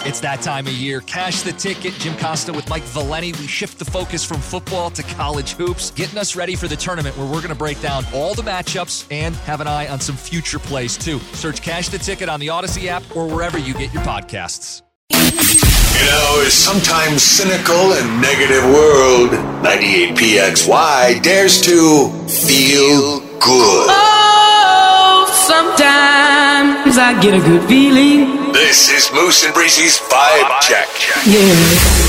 It's that time of year. Cash the ticket. Jim Costa with Mike Valenti. We shift the focus from football to college hoops, getting us ready for the tournament where we're going to break down all the matchups and have an eye on some future plays too. Search Cash the Ticket on the Audacy app or wherever you get your podcasts. You know, a sometimes cynical and negative world, 98PXY dares to feel good. Oh, sometimes I get a good feeling. This is Moose and Breezy's Vibe Check. Yeah.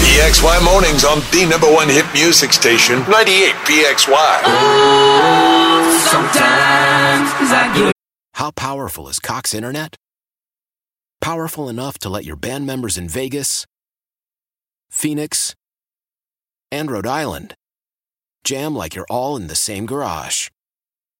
PXY mornings on the number one hit music station, 98PXY. Oh, sometimes I get How powerful is Cox Internet? Powerful enough to let your band members in Vegas, Phoenix, and Rhode Island jam like you're all in the same garage.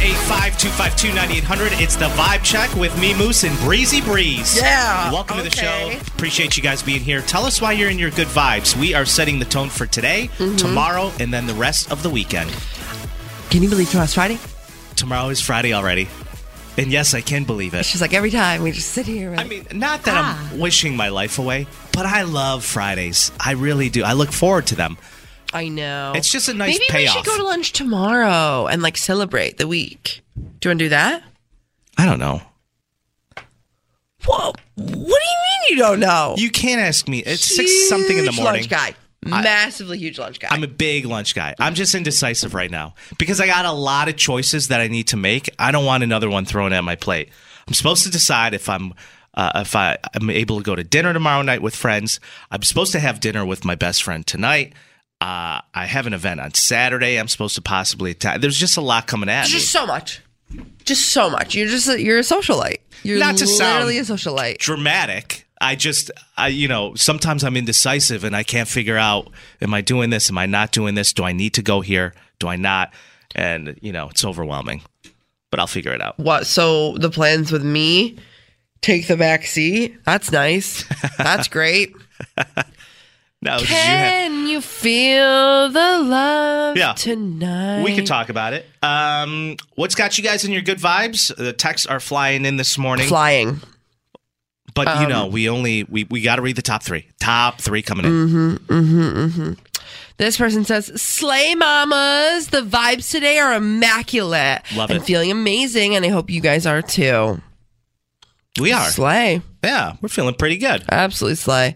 585-252-9800. It's the Vibe Check with me, Moose, and Breezy Breeze. Yeah, Welcome to the show. Appreciate you guys being here. Tell us why you're in your good vibes. We are setting the tone for today, Mm-hmm. tomorrow, and then the rest of the weekend. Can you believe tomorrow's Friday? Tomorrow is Friday already. And yes, I can believe it. She's like every time we just sit here. And, I mean, not that Ah. I'm wishing my life away, but I love Fridays. I really do. I look forward to them. I know. It's just a nice Maybe payoff. we should go to lunch tomorrow and like celebrate the week. Do you want to do that? I don't know. Whoa! What do you mean you don't know? You can't ask me. It's six something in the Huge morning. Lunch guy, massively huge lunch guy. I'm a big lunch guy. I'm just indecisive right now because I got a lot of choices that I need to make. I don't want another one thrown at my plate. I'm supposed to decide if I'm uh, if I am able to go to dinner tomorrow night with friends. I'm supposed to have dinner with my best friend tonight. Uh, I have an event on Saturday. I'm supposed to possibly attend. There's just a lot coming at There's me. just so much, just so much. You're just a, you're a socialite. You're Not to sound- literally a socialite. dramatic. I just, I, you know, sometimes I'm indecisive and I can't figure out, am I doing this? Am I not doing this? Do I need to go here? Do I not? And, you know, it's overwhelming, but I'll figure it out. What? So the plans with me take the back seat. That's nice. That's great. No, did you have, Can you feel the love Yeah. tonight? we could talk about it. Um, what's got you guys in your good vibes? The texts are flying in this morning, Flying. but you know, Um, we only, we, we got to read the top three. Top three coming in. Mm-hmm. in. This person says, Slay mamas. The vibes today are immaculate. Love I'm feeling amazing, and I hope you guys are too. We are. Slay. Yeah, we're feeling pretty good. Absolutely slay.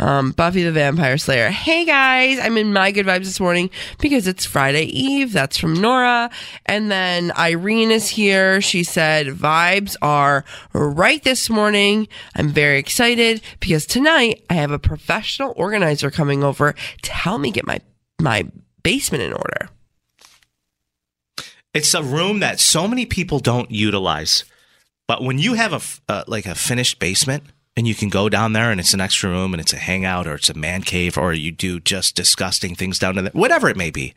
Um, Buffy the Vampire Slayer. Hey guys, I'm in my good vibes this morning because it's Friday Eve. That's from Nora. And then Irene is here. She said vibes are right this morning. I'm very excited because tonight I have a professional organizer coming over to help me get my my basement in order. it's a room that so many people don't utilize. But when you have a uh, like a finished basement and you can go down there and it's an extra room and it's a hangout or it's a man cave or you do just disgusting things down there, whatever it may be.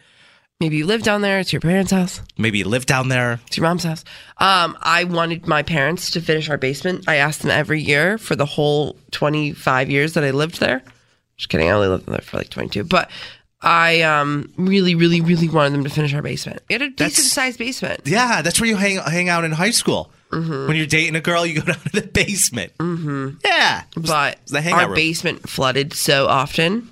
Maybe you live down there. It's your parents' house. Maybe you live down there. It's your mom's house. Um, I wanted my parents to finish our basement. I asked them every year for the whole 25 years that I lived there. Just kidding. I only lived there for like 22. But I um, really, really, really wanted them to finish our basement. We had a That's- decent sized basement. Yeah, that's where you hang hang out in high school. When you're dating a girl, you go down to the basement. Mm-hmm. Yeah, But the hangout our room. basement flooded so often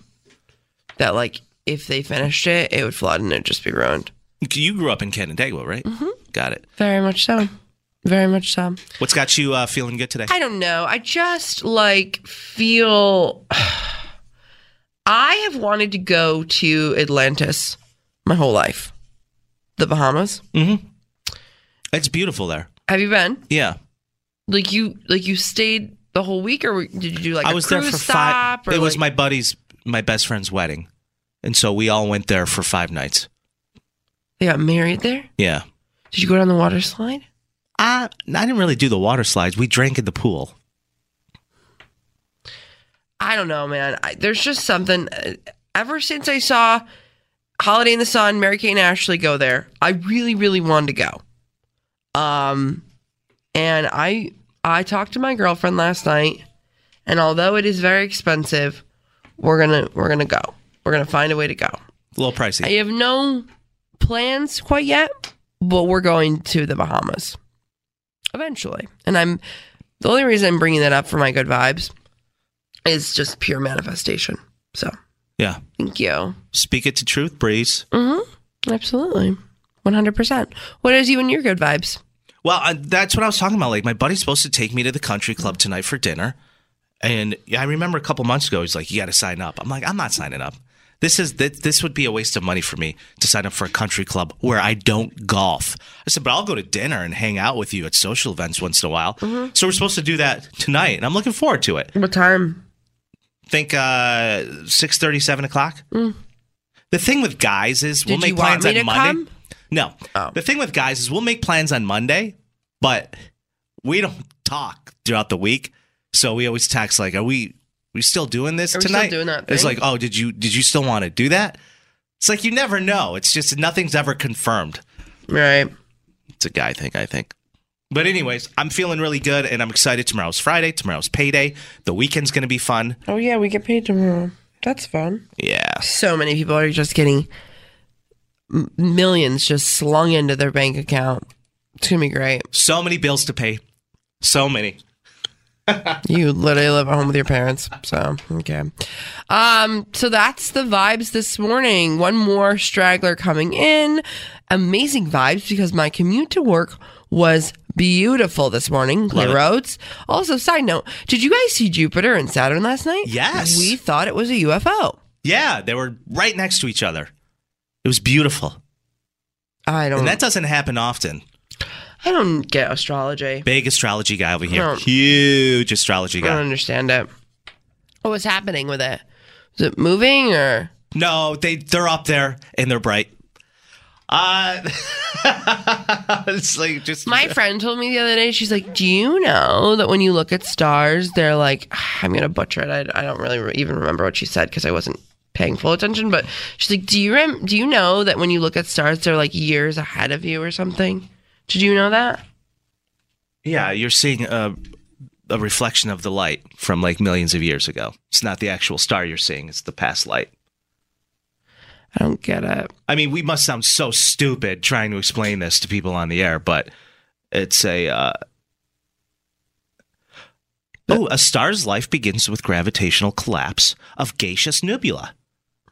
that, like, if they finished it, it would flood and it'd just be ruined. you grew up in Canandaigua, right? Mm-hmm. Got it. Very much so. Very much so. What's got you uh, feeling good today? I don't know. I just like feel. I have wanted to go to Atlantis my whole life. The Bahamas. It's beautiful there. Have you been? Yeah. Like you, like you stayed the whole week, or did you do like I a was there for stop? five. It was my buddy's, my best friend's wedding. And so we all went there for five nights. They got married there. Yeah. Did you go down the water slide? I, I didn't really do the water slides. We drank in the pool. I don't know, man. I, there's just something. uh, Ever since I saw Holiday in the Sun, Mary Kate and Ashley go there, I really, really wanted to go. Um, and I I talked to my girlfriend last night, and although it is very expensive, we're gonna we're gonna go. We're gonna find a way to go. A little pricey. I have no plans quite yet, but we're going to the Bahamas eventually. And I'm the only reason I'm bringing that up for my good vibes is just pure manifestation. So yeah. thank you. Speak it to truth, Breeze. Mm-hmm. Absolutely. 100%. What is you and your good vibes? Well, uh, that's what I was talking about. Like, my buddy's supposed to take me to the country club tonight for dinner. And I remember a couple months ago, he's like, you got to sign up. I'm like, I'm not signing up. This is this, this would be a waste of money for me to sign up for a country club where I don't golf. I said, but I'll go to dinner and hang out with you at social events once in a while. So we're supposed to do that tonight, and I'm looking forward to it. What time? Think uh, six thirty, seven o'clock. The thing with guys is we'll Did make you want plans on Monday. come? No. Oh. The thing with guys is we'll make plans on Monday, but we don't talk throughout the week. So we always text like, "Are we we still doing this Are we still tonight?" doing that It's like, "Oh, did you did you still want to do that?" It's like you never know. It's just nothing's ever confirmed. Right. It's a guy thing, I think. But anyways, I'm feeling really good and I'm excited. Tomorrow's Friday. Tomorrow's payday. The weekend's going to be fun. Oh, yeah, we get paid tomorrow. That's fun. Yeah. So many people are just getting m- millions just slung into their bank account. It's to be great. So many bills to pay. So many. You literally live at home with your parents. So, okay. Um, so that's the vibes this morning. One more straggler coming in. Amazing vibes because my commute to work was beautiful this morning. Clear roads. Also, side note, did you guys see Jupiter and Saturn last night? Yes. We thought it was a UFO. Yeah, they were right next to each other. It was beautiful. I don't And that doesn't happen often. I don't get astrology. Big astrology guy over here. Huge astrology guy. I don't guy. understand it. What was happening with it? Is it moving or No, they they're up there and they're bright. Uh it's like just My friend told me the other day, she's like, Do you know that when you look at stars, they're like, I'm going to butcher it. I, I don't really re- even remember what she said because I wasn't paying full attention. But she's like, Do you rem- do you know that when you look at stars, they're like years ahead of you or something? Did you know that? Yeah, you're seeing a a reflection of the light from like millions of years ago. It's not the actual star you're seeing, it's the past light. I don't get it. I mean, we must sound so stupid trying to explain this to people on the air, but it's a. Uh, oh, a star's life begins with gravitational collapse of gaseous nebula,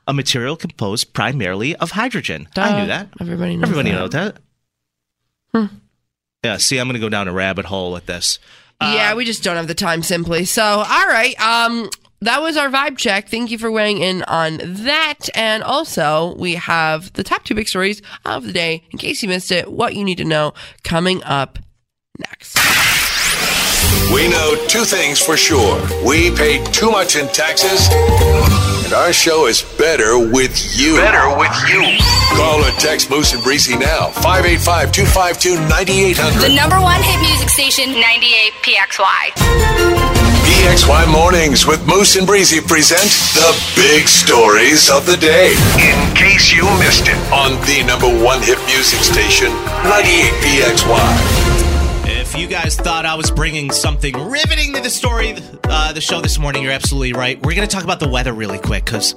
a material composed primarily of hydrogen. I knew that. Everybody knows Everybody that. knows that. Yeah, see, I'm going to go down a rabbit hole with this. yeah, we just don't have the time simply. So, all right. Um, that was our vibe check. Thank you for weighing in on that. And also, we have the top two big stories of the day. In case you missed it, what you need to know coming up next. We know two things for sure. We pay too much in taxes, and our show is better with you. Better with you. Call or text Moose and Breezy now. 585 252 9800. The number one hit music station, 98 PXY. PXY Mornings with Moose and Breezy present the big stories of the day. In case you missed it on the number one hit music station, 98 PXY. If you guys thought I was bringing something riveting to the story, uh, the show this morning, you're absolutely right. We're going to talk about the weather really quick because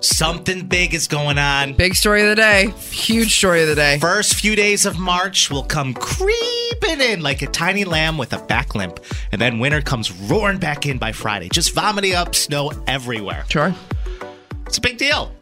something big is going on. Big story of the day. Huge story of the day. First few days of March will come creeping in like a tiny lamb with a back limp, and then winter comes roaring back in by Friday, just vomiting up snow everywhere. Sure. It's a big deal.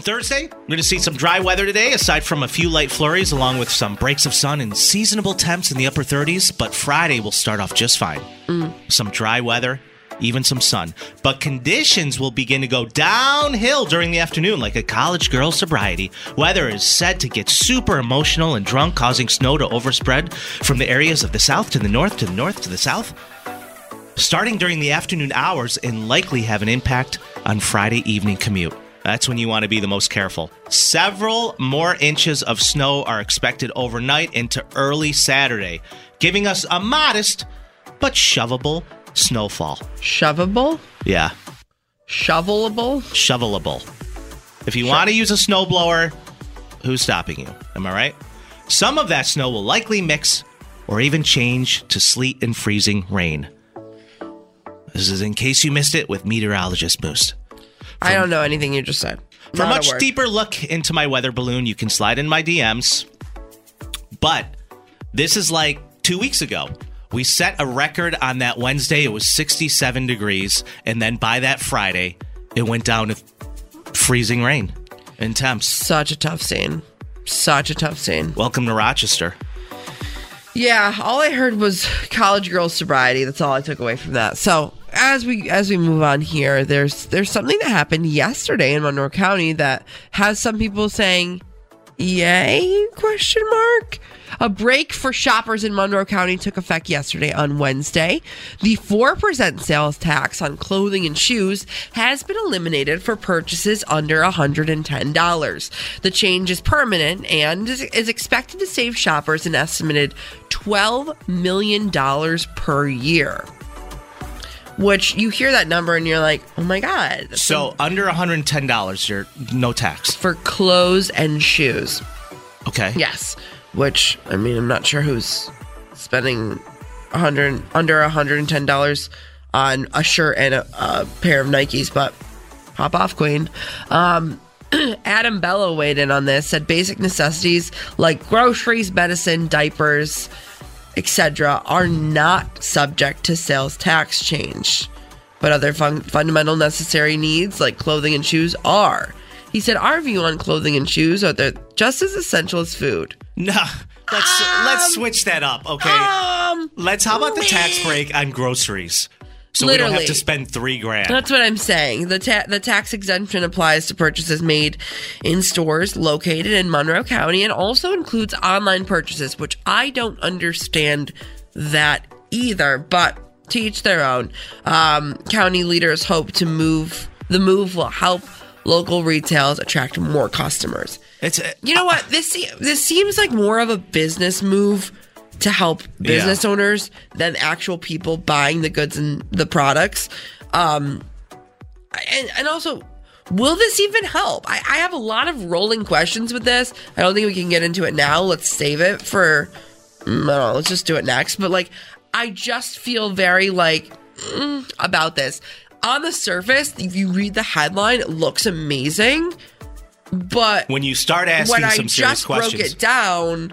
Thursday, we're going to see some dry weather today, aside from a few light flurries, along with some breaks of sun and seasonable temps in the upper 30s. But Friday will start off just fine. Mm. Some dry weather, even some sun. But conditions will begin to go downhill during the afternoon, like a college girl's sobriety. Weather is said to get super emotional and drunk, causing snow to overspread from the areas of the south to the north, to the north to the south starting during the afternoon hours and likely have an impact on Friday evening commute. That's when you want to be the most careful. Several more inches of snow are expected overnight into early Saturday, giving us a modest but shovable snowfall. Shovable? Yeah, Shovelable? shovelable. If you want to use a snowblower, who's stopping you? Am I right? Some of that snow will likely mix or even change to sleet and freezing rain. This is in case you missed it with meteorologist Boost. I don't know anything you just said. For Not a much word. deeper look into my weather balloon, you can slide in my DMs. But this is like two weeks ago. We set a record on that Wednesday. It was 67 degrees. And then by that Friday, it went down to freezing rain and temps. Such a tough scene. Such a tough scene. Welcome to Rochester. Yeah, all I heard was college girls sobriety. That's all I took away from that. So as we as we move on here, there's there's something that happened yesterday in Monroe County that has some people saying, "Yay?" question mark. A break for shoppers in Monroe County took effect yesterday on Wednesday. The 4% sales tax on clothing and shoes has been eliminated for purchases under $110. The change is permanent and is, expected to save shoppers an estimated $12 million per year. Which you hear that number and you're like, oh my God. So under $110, you're no tax. for clothes and shoes. Okay. Yes, which I mean, I'm not sure who's spending 100 under 110 dollars on a shirt and a, a pair of Nikes, but pop off, Queen. Um, Adam Bello weighed in on this. Said basic necessities like groceries, medicine, diapers, etc., are not subject to sales tax change, but other fun- fundamental necessary needs like clothing and shoes are. He said, Our view on clothing and shoes are they're just as essential as food. No. Let's let's switch that up, okay? Um, let's how about the tax break on groceries? So we don't Literally. have to spend three grand. That's what I'm saying. The ta- the tax exemption applies to purchases made in stores located in Monroe County and also includes online purchases, which I don't understand that either, but to each their own. Um, county leaders hope to move the move will help local retails attract more customers. It's uh, You know what? This this seems like more of a business move to help business owners than actual people buying the goods and the products. Um, and and also, will this even help? I, I have a lot of rolling questions with this. I don't think we can get into it now. Let's save it for. mm, I don't know. Let's just do it next. But like, I just feel very like mm, about this. On the surface, if you read the headline, it looks amazing. But when you start asking when I some serious just broke questions. it down,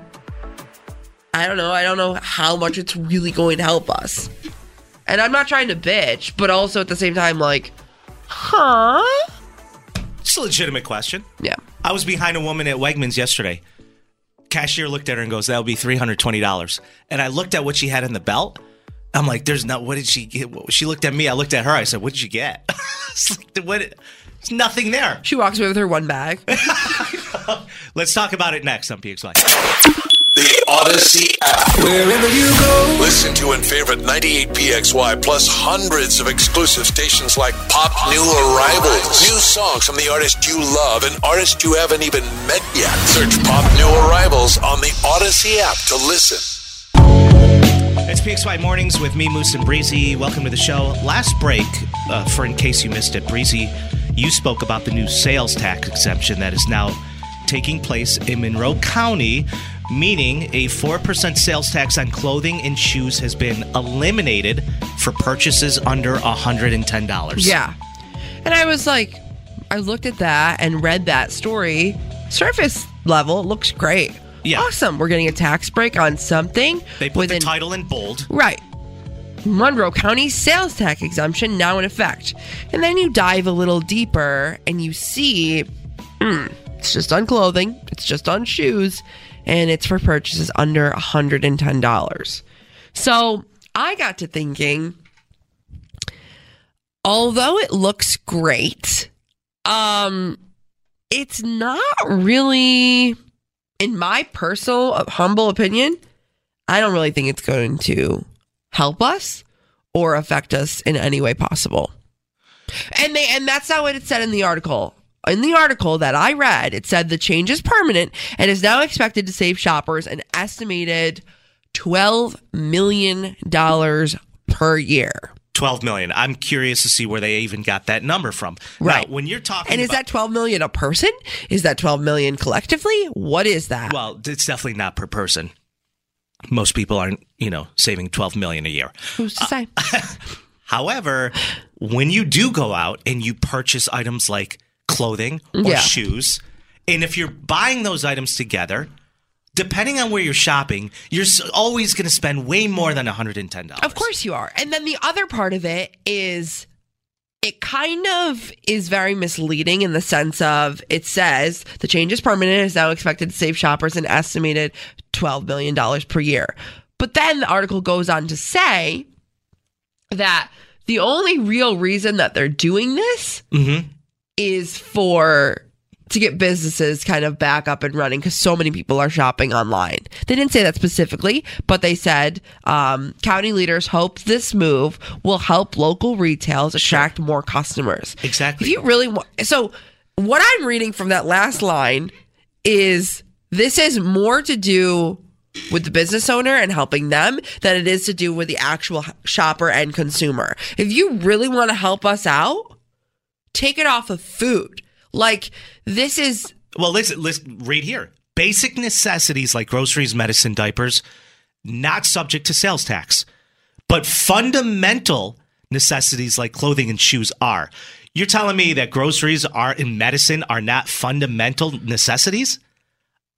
I don't know. I don't know how much it's really going to help us. And I'm not trying to bitch, but also at the same time, like, huh? It's a legitimate question. Yeah. I was behind a woman at Wegmans yesterday. Cashier looked at her and goes, "That'll be three hundred twenty dollars." And I looked at what she had in the belt. I'm like, "There's not. What did she get?" She looked at me. I looked at her. I said, "What did you get?" It's like, what? There's nothing there. She walks away with her one bag. Let's talk about it next on PXY. The Audacy app. Wherever you go. Listen to and favorite 98PXY plus hundreds of exclusive stations like Pop New Arrivals. New songs from the artists you love and artists you haven't even met yet. Search Pop New Arrivals on the Audacy app to listen. It's PXY Mornings with me, Moose and Breezy. Welcome to the show. Last break, uh, for in case you missed it, Breezy, you spoke about the new sales tax exemption that is now taking place in Monroe County, meaning a 4% sales tax on clothing and shoes has been eliminated for purchases under $110. Yeah. And I was like, I looked at that and read that story. Surface level, it looks great. Yeah. Awesome. We're getting a tax break on something. They put with the title in bold. Right. Monroe County sales tax exemption now in effect. And then you dive a little deeper and you see Mm, it's just on clothing, it's just on shoes, and it's for purchases under $110. So I got to thinking, although it looks great, um, it's not really, in my personal humble opinion, I don't really think it's going to help us or affect us in any way possible. And they and that's not what it said in the article. In the article that I read, it said the change is permanent and is now expected to save shoppers an estimated twelve million dollars per year. 12 million. I'm curious to see where they even got that number from. Right. Now, when you're talking And is about- that 12 million a person? Is that 12 million collectively? What is that? Well, it's definitely not per person. Most people aren't, you know, saving 12 million a year. Who's to uh, say? However, when you do go out and you purchase items like clothing or Yeah. shoes, and if you're buying those items together, depending on where you're shopping, you're always going to spend way more than $110. Of course you are. And then the other part of it is it kind of is very misleading in the sense of it says the change is permanent and is now expected to save shoppers an estimated $12 million per year. But then the article goes on to say that the only real reason that they're doing this Mhm. Is for to get businesses kind of back up and running because so many people are shopping online. They didn't say that specifically, but they said um, county leaders hope this move will help local retails attract more customers. Exactly. If you really want, so what I'm reading from that last line is this is more to do with the business owner and helping them than it is to do with the actual shopper and consumer. If you really want to help us out, take it off of food. Like this is Well, listen, listen, right here. Basic necessities like groceries, medicine, diapers, not subject to sales tax. But fundamental necessities like clothing and shoes are. You're telling me that groceries are in medicine are not fundamental necessities?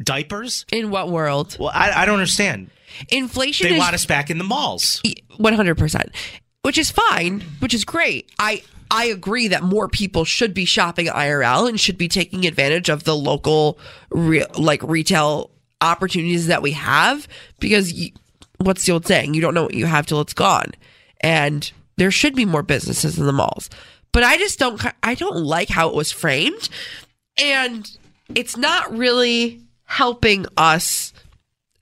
Diapers? in what world? Well, I, I don't understand. Inflation They is want us back in the malls. One hundred percent, which is fine, which is great. I I agree that more people should be shopping IRL and should be taking advantage of the local, re- like retail opportunities that we have because what's the old saying? You don't know what you have till it's gone, and there should be more businesses in the malls. But I just don't. I don't like how it was framed, and it's not really helping us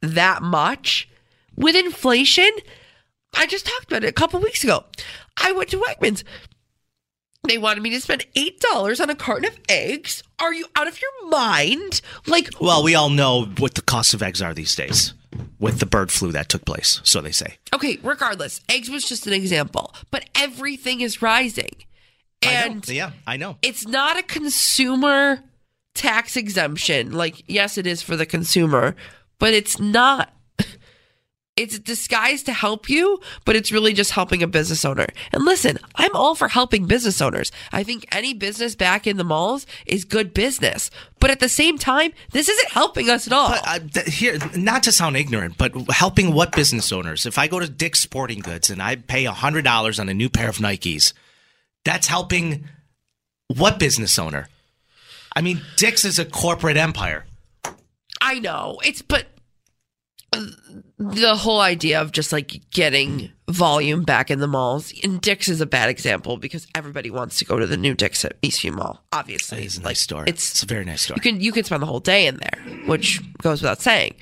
that much with inflation. I just talked about it a couple weeks ago. I went to Wegmans. They wanted me to spend eight dollars on a carton of eggs. Are you out of your mind? Like, Well, we all know what the cost of eggs are these days with the bird flu that took place, so they say. okay, regardless, eggs was just an example, but everything is rising, I know. and Yeah, I know. it's not a consumer tax exemption. Like, yes, it is for the consumer, but it's not. It's disguised to help you, but it's really just helping a business owner. And listen, I'm all for helping business owners. I think any business back in the malls is good business. But at the same time, this isn't helping us at all. But uh, th- here, not to sound ignorant, but helping what business owners? If I go to Dick's Sporting Goods and I pay hundred dollars on a new pair of Nikes, that's helping what business owner? I mean, Dick's is a corporate empire. I know. It's but the whole idea of just like getting volume back in the malls and Dick's is a bad example because everybody wants to go to the new Dick's at Eastview Mall. Obviously, It's a nice Like, store. It's It's a very nice store. you can you can spend the whole day in there, which goes without saying.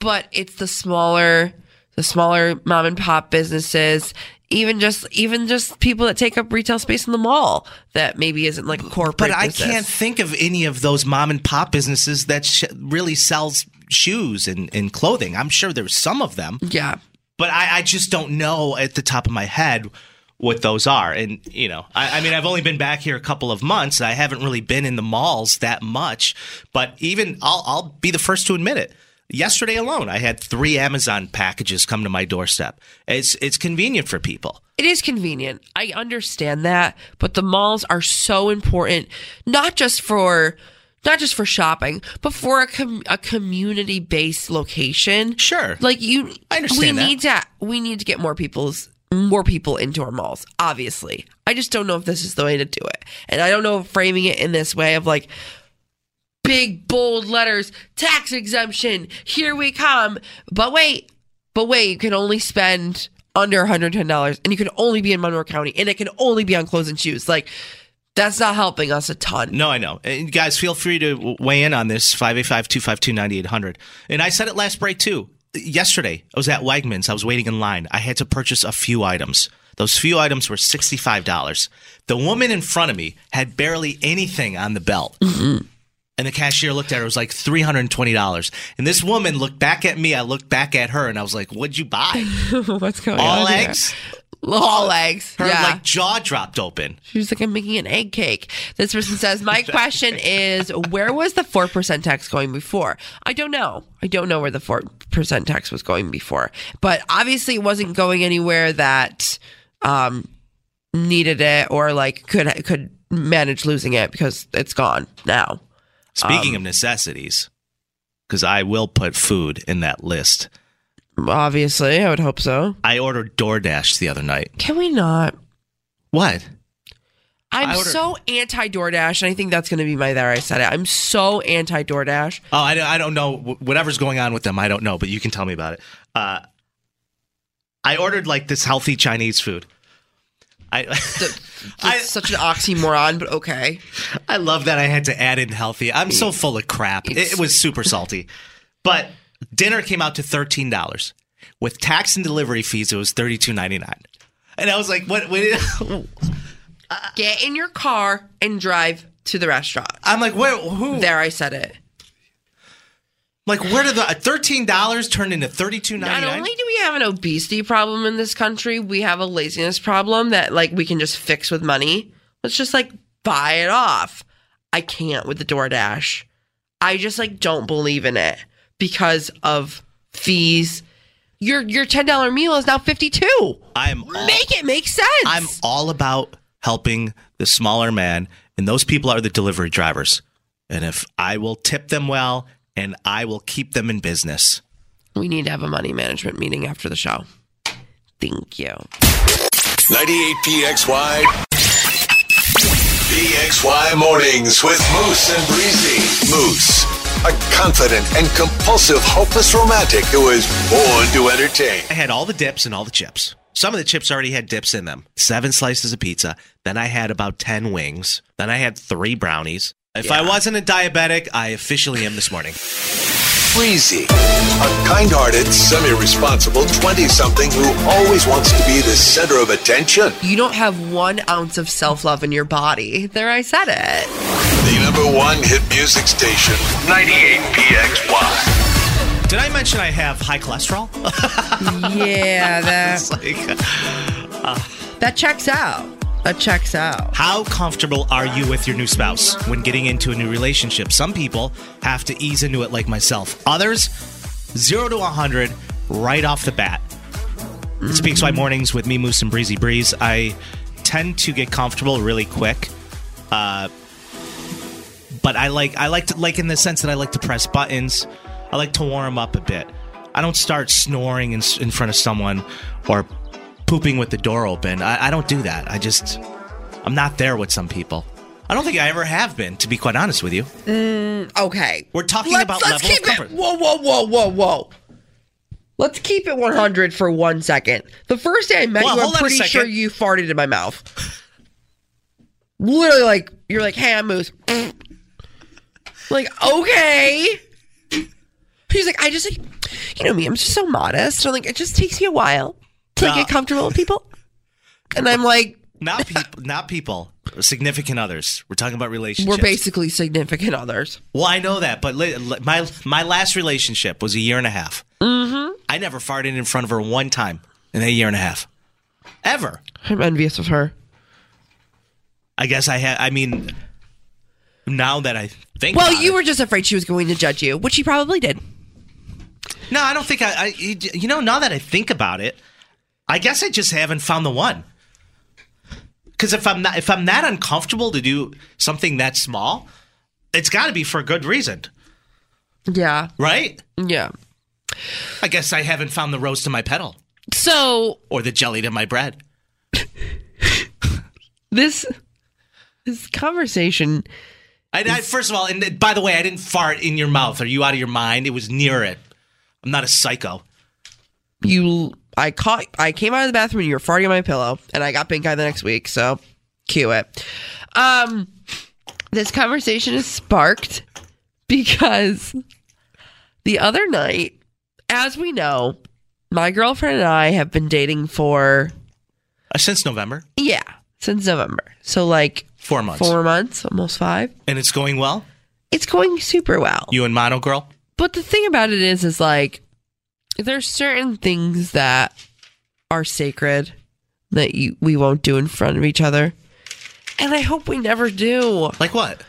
But it's the smaller the smaller mom and pop businesses, even just even just people that take up retail space in the mall that maybe isn't like a corporate. But I business. can't think of any of those mom and pop businesses that sh- really sells shoes and, and clothing. I'm sure there's some of them, Yeah. but I, I just don't know at the top of my head what those are. And you know, I, I mean, I've only been back here a couple of months. I haven't really been in the malls that much. But even I'll, I'll be the first to admit it. Yesterday alone, I had three Amazon packages come to my doorstep. It's it's convenient for people. It is convenient. I understand that, but the malls are so important, not just for not just for shopping, but for a com- a community based location. Sure. like you. I understand We that. need to we need to get more people's more people into our malls. Obviously, I just don't know if this is the way to do it, and I don't know if framing it in this way of like big bold letters, tax exemption, here we come. But wait, but wait, you can only spend under $110 and you can only be in Monroe County and it can only be on clothes and shoes. Like, that's not helping us a ton. No, I know. And guys, feel free to weigh in on this 585 252 9800. And I said it last break too. Yesterday, I was at Wegmans. I was waiting in line. I had to purchase a few items. Those few items were $65. The woman in front of me had barely anything on the belt. Mm-hmm. And the cashier looked at her. It was like $320. And this woman looked back at me. I looked back at her and I was like, What'd you buy? What's going All on? here? eggs? All eggs. Her yeah. like jaw dropped open. She was like, I'm making an egg cake. This person says, My question is, where was the 4% tax going before? I don't know. I don't know where the 4% tax was going before. But obviously, it wasn't going anywhere that um, needed it or like could could manage losing it because it's gone now. Speaking Um, of necessities, because I will put food in that list. Obviously, I would hope so. I ordered DoorDash the other night. Can we not? What? I'm ordered- so anti DoorDash, and I think that's going to be my there. I said it. I'm so anti DoorDash. Oh, I, don't- I don't know. Whatever's going on with them, I don't know, but you can tell me about it. Uh, I ordered like this healthy Chinese food. I, It's such an oxymoron, but okay. I love that I had to add in healthy. I'm so full of crap. It, it was super salty. But dinner came out to $13. With tax and delivery fees, it was $32.99. And I was like, what? what Get in your car and drive to the restaurant. I'm like, where? Who? There, I said it. Like, where did the uh, $13 turn into $32.99? Not only do we have an obesity problem in this country, we have a laziness problem that like we can just fix with money. Let's just like buy it off. I can't with the DoorDash. I just like don't believe in it because of fees. Your your ten dollar meal is now fifty two. I'm all, Make it make sense. I'm all about helping the smaller man, and those people are the delivery drivers. And if I will tip them well, and I will keep them in business. we need to have a money management meeting after the show. Thank you. 98 PXY. PXY mornings with Moose and Breezy. Moose, a confident and compulsive, hopeless romantic who is born to entertain. I had all the dips and all the chips. Some of the chips already had dips in them. Seven slices of pizza. Then I had about 10 wings. Then I had three brownies. If I wasn't a diabetic, I officially am this morning. Breezy, a kind-hearted, semi-responsible 20-something who always wants to be the center of attention. You don't have one ounce of self love in your body. There, I said it. The number one hit music station, 98 PXY. Did I mention I have high cholesterol? Yeah, that It's like, that checks out. That checks out. How comfortable are you with your new spouse when getting into a new relationship? Some people have to ease into it like myself. Others, zero to 100 right off the bat. It's PXY Mornings with me, Moose and Breezy Breeze. I tend to get comfortable really quick. Uh, but I like I like to like in the sense that I like to press buttons. I like to warm up a bit. I don't start snoring in, in front of someone or pooping with the door open. I, I don't do that. I just I'm not there with some people. I don't think I ever have been, to be quite honest with you. Mm, okay. We're talking let's, about let's level keep of comfort. it. Whoa, whoa, whoa, whoa, whoa. Let's keep it 100 for one second. The first day I met Well, you, I'm hold on a pretty sure you farted in my mouth. Literally, like you're like, "Hey, I'm Moose." Like, okay. He's like, I just like, you know me. I'm just so modest. I'm like, it just takes me a while to like, No. get comfortable with people. And I'm like, Not people, not people, significant others. We're talking about relationships. we're basically significant others. Well, I know that, but li- li- my my last relationship was a year and a half. Mm-hmm. I never farted in front of her one time in a year and a half, ever. I'm envious of her. I guess I had. I mean, now that I think, Well, you it- were just afraid she was going to judge you, which she probably did. No, I don't think I, I. You know, now that I think about it, I guess I just haven't found the one. Because if I'm not, if I'm that uncomfortable to do something that small, it's got to be for a good reason, Yeah. right? Yeah. I guess I haven't found the rose to my petal So or the jelly to my bread. this this conversation I, I, first of all, and by the way, I didn't fart in your mouth. Are you out of your mind? It was near it. I'm not a psycho. You, I caught, I came out of the bathroom and you were farting on my pillow, and I got pink eye the next week. So, cue it. Um, this conversation is sparked because the other night, as we know, my girlfriend and I have been dating for Uh, since November, yeah since November. So like four months, four months, almost five. and it's going well. It's going super well. You and Mono Girl. But the thing about it is, is like there's certain things that are sacred that you we won't do in front of each other, and I hope we never do. Like what?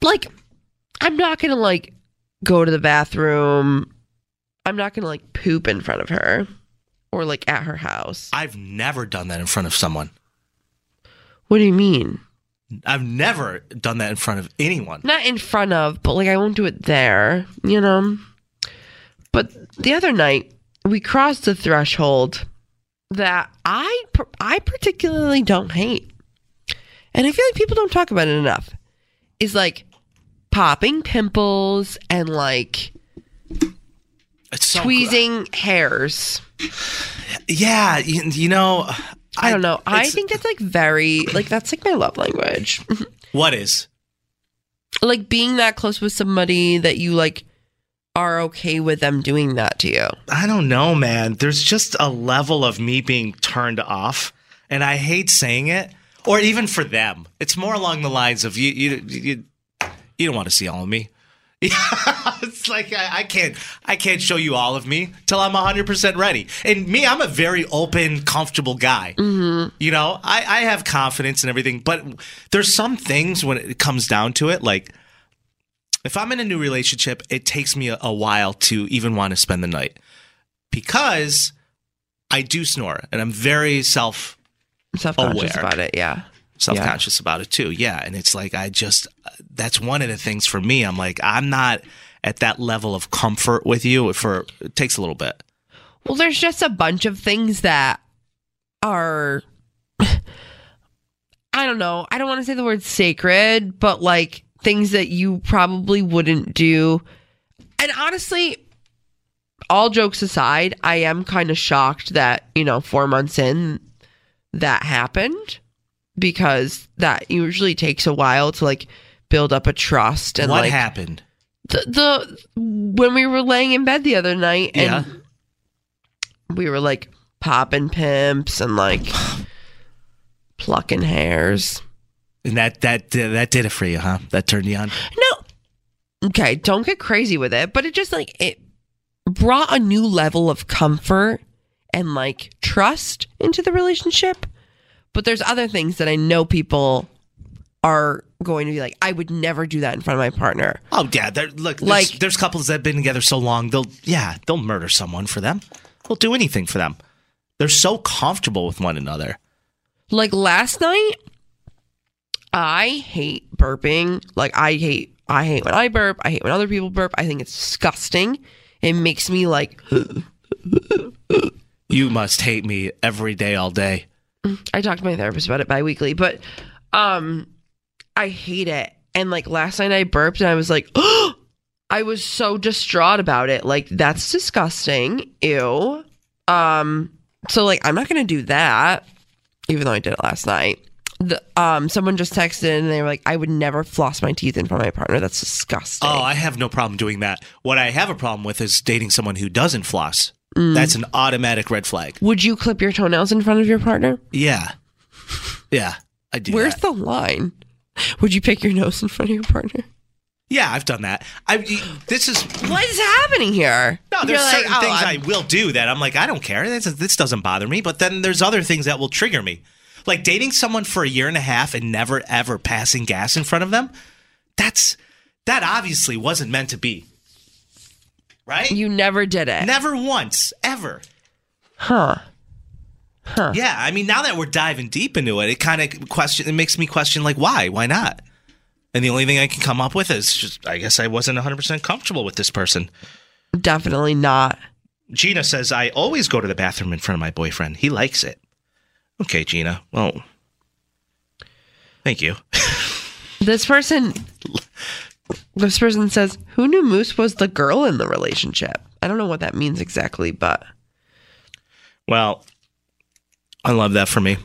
Like, I'm not gonna like go to the bathroom. I'm not gonna like poop in front of her or like at her house. I've never done that in front of someone. What do you mean? I've never done that in front of anyone. Not in front of, but like I won't do it there, you know? But the other night, we crossed the threshold that I I particularly don't hate. And I feel like people don't talk about it enough. Is like popping pimples and like It's so tweezing hairs. Yeah, you, you know, I, don't know. I it's- think that's like very like that's like my love language. what is. like being that close with somebody that you like are okay with them doing that to you. I don't know, man. There's just a level of me being turned off, and I hate saying it, or even for them. It's more along the lines of you, you, you, you don't want to see all of me. it's like I, I can't, I can't show you all of me till I'm 100 percent ready. And me, I'm a very open, comfortable guy. Mm-hmm. You know, I, I have confidence and everything, but there's some things when it comes down to it, like if I'm in a new relationship, it takes me a, a while to even want to spend the night because I do snore and I'm very self Self conscious Aware. about it, yeah. Self conscious about it too. Yeah, and it's like I just that's one of the things for me. I'm like I'm not at that level of comfort with you for it takes a little bit. Well, there's just a bunch of things that are I don't know. I don't want to say the word sacred, but like things that you probably wouldn't do. And honestly, all jokes aside, I am kind of shocked that, you know, 4 months in that happened because that usually takes a while to like build up a trust and what like happened? the, the when we were laying in bed the other night and Yeah. we were like popping pimps and like plucking hairs. And that that that did it for you, huh? That turned you on. No. Okay, don't get crazy with it, but it just like it brought a new level of comfort and like trust into the relationship. But there's other things that I know people are going to be like, I would never do that in front of my partner. Oh yeah, there, look, there's, Like- there's couples that have been together so long, they'll yeah, they'll murder someone for them. They'll do anything for them. They're so comfortable with one another. Like last night, I hate burping. Like I hate I hate when I burp. I hate when other people burp. I think it's disgusting. It makes me like You must hate me every day, all day. I talk to my therapist about it bi-weekly, but um I hate it. And like last night I burped and I was like, oh! I was so distraught about it. Like that's disgusting. Ew. Um so like I'm not going to do that even though I did it last night. The, um someone just texted and they were like I would never floss my teeth in front of my partner. That's disgusting. Oh, I have no problem doing that. What I have a problem with is dating someone who doesn't floss. Mm. That's an automatic red flag. Would you clip your toenails in front of your partner? Yeah. Yeah, I do. Where's that. the line? Would you pick your nose in front of your partner? Yeah, I've done that. I this is What is happening here? No, there's You're like, certain "Oh, things I'm- I will do that I'm like, I don't care. This, this doesn't bother me. But then there's other things that will trigger me. Like dating someone for a year and a half and never ever passing gas in front of them. That's that obviously wasn't meant to be. Right? You never did it. Never once, ever. Huh. Huh. Yeah, I mean, now that we're diving deep into it, it kind of question. It makes me question, like, why? Why not? And the only thing I can come up with is just, I guess I wasn't 100 percent comfortable with this person. Definitely not. Gina says I always go to the bathroom in front of my boyfriend. He likes it. Okay, Gina. Well, thank you. This person This person says, "Who knew Moose was the girl in the relationship?" I don't know what that means exactly, but Well, I love that for me.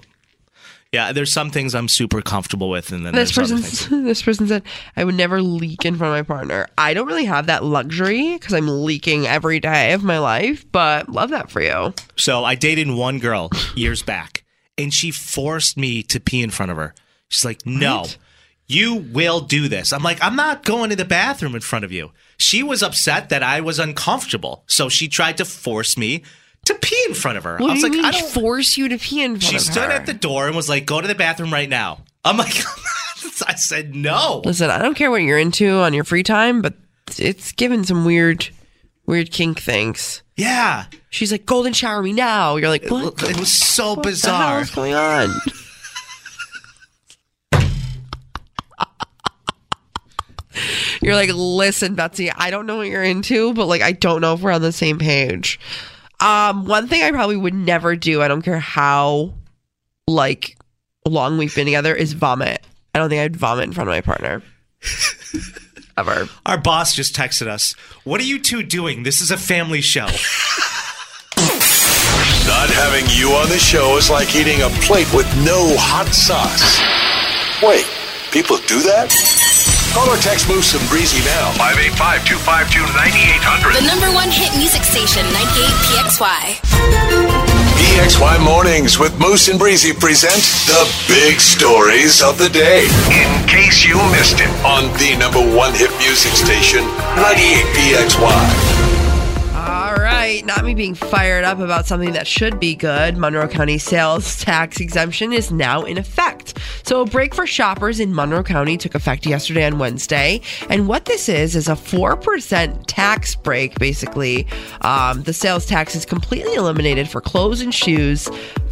Yeah, there's some things I'm super comfortable with, and then this person this person said, "I would never leak in front of my partner." I don't really have that luxury because I'm leaking every day of my life, but love that for you. So I dated one girl years back, and she forced me to pee in front of her. She's like, "No, What? You will do this." I'm like, "I'm not going to the bathroom in front of you." She was upset that I was uncomfortable, so she tried to force me to pee in front of her. What I was do you like, mean "I don't." force you to pee in front She of her. She stood at the door and was like, "Go to the bathroom right now." I'm like, I said no. Listen, I don't care what you're into on your free time, but it's given some weird, weird kink things. Yeah, She's like, "Golden shower me now." You're like, "What? it was so What the hell bizarre. is going on?" You're like, listen, Betsy, I don't know what you're into, but like, I don't know if we're on the same page. Um, one thing I probably would never do, I don't care how like long we've been together, is vomit. I don't think I'd vomit in front of my partner. Ever. Our boss just texted us. What are you two doing? This is a family show. Not having you on the show is like eating a plate with no hot sauce. Wait, people do that? Call or text Moose and Breezy now. 585 252 9800. The number one hit music station, 98 PXY. PXY Mornings with Moose and Breezy present the big stories of the day. In case you missed it on the number one hit music station, 98 PXY. Right, not me being fired up about something that should be good. Monroe County sales tax exemption is now in effect. So, a break for shoppers in Monroe County took effect yesterday on Wednesday. And what this is, is a 4% tax break, basically. Um, the sales tax is completely eliminated for clothes and shoes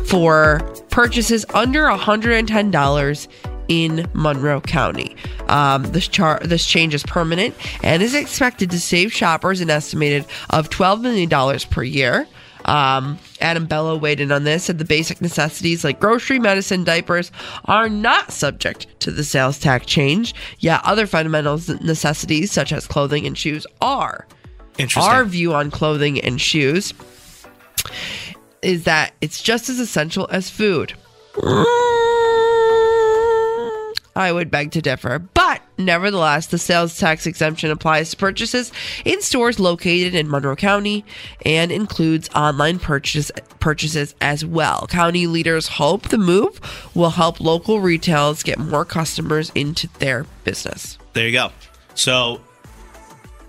for purchases under $110 in Monroe County. Um, this char- this change is permanent and is expected to save shoppers an estimated of $12 million per year. Um, Adam Bello weighed in on this, said the basic necessities like grocery, medicine, diapers are not subject to the sales tax change. Yet other fundamental necessities such as clothing and shoes are. Interesting. Our view on clothing and shoes is that it's just as essential as food. I would beg to differ. But nevertheless, the sales tax exemption applies to purchases in stores located in Monroe County and includes online purchase, purchases as well. County leaders hope the move will help local retailers get more customers into their business. There you go. So,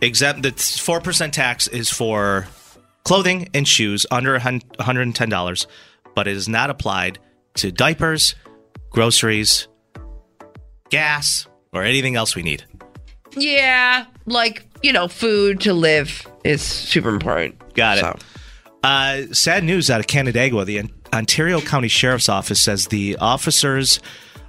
exempt the four percent tax is for clothing and shoes under one hundred and ten dollars, but it is not applied to diapers, groceries, gas, or anything else we need. Yeah, like, you know, food to live is super important. Got it. So. Uh, sad news out of Canandaigua. The Ontario County Sheriff's Office says the officers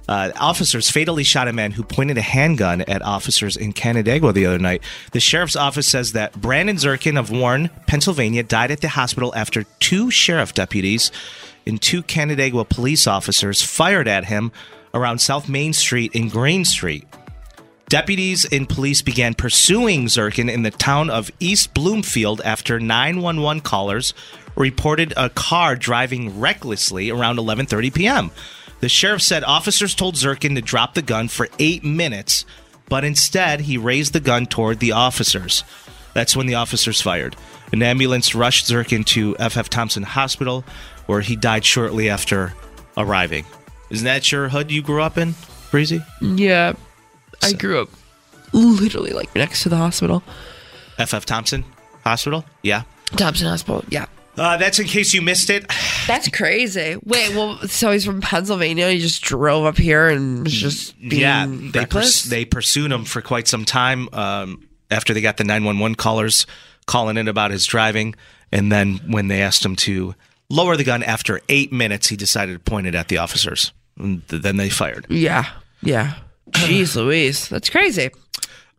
uh, officers fatally shot a man who pointed a handgun at officers in Canandaigua the other night. The sheriff's office says that Brandon Zirkin of Warren, Pennsylvania, died at the hospital after two sheriff deputies and two Canandaigua police officers fired at him around South Main Street and Green Street. Deputies and police began pursuing Zirkin in the town of East Bloomfield after 911 callers reported a car driving recklessly around 11:30 p.m. The sheriff said officers told Zirkin to drop the gun for 8 minutes, but instead he raised the gun toward the officers. That's when the officers fired. An ambulance rushed Zirkin to FF Thompson Hospital where he died shortly after arriving. Isn't that your hood you grew up in, Breezy? Yeah. I grew up literally like next to the hospital. FF Thompson Hospital? Yeah. Thompson Hospital. Yeah. Uh, that's in case you missed it. That's crazy. Wait, well, so he's from Pennsylvania. He just drove up here and was just being yeah, they purs- they pursued him for quite some time um, after they got the 911 callers calling in about his driving. And then when they asked him to lower the gun after eight minutes, he decided to point it at the officers. And th- then they fired. yeah, yeah. Jeez Louise. That's crazy.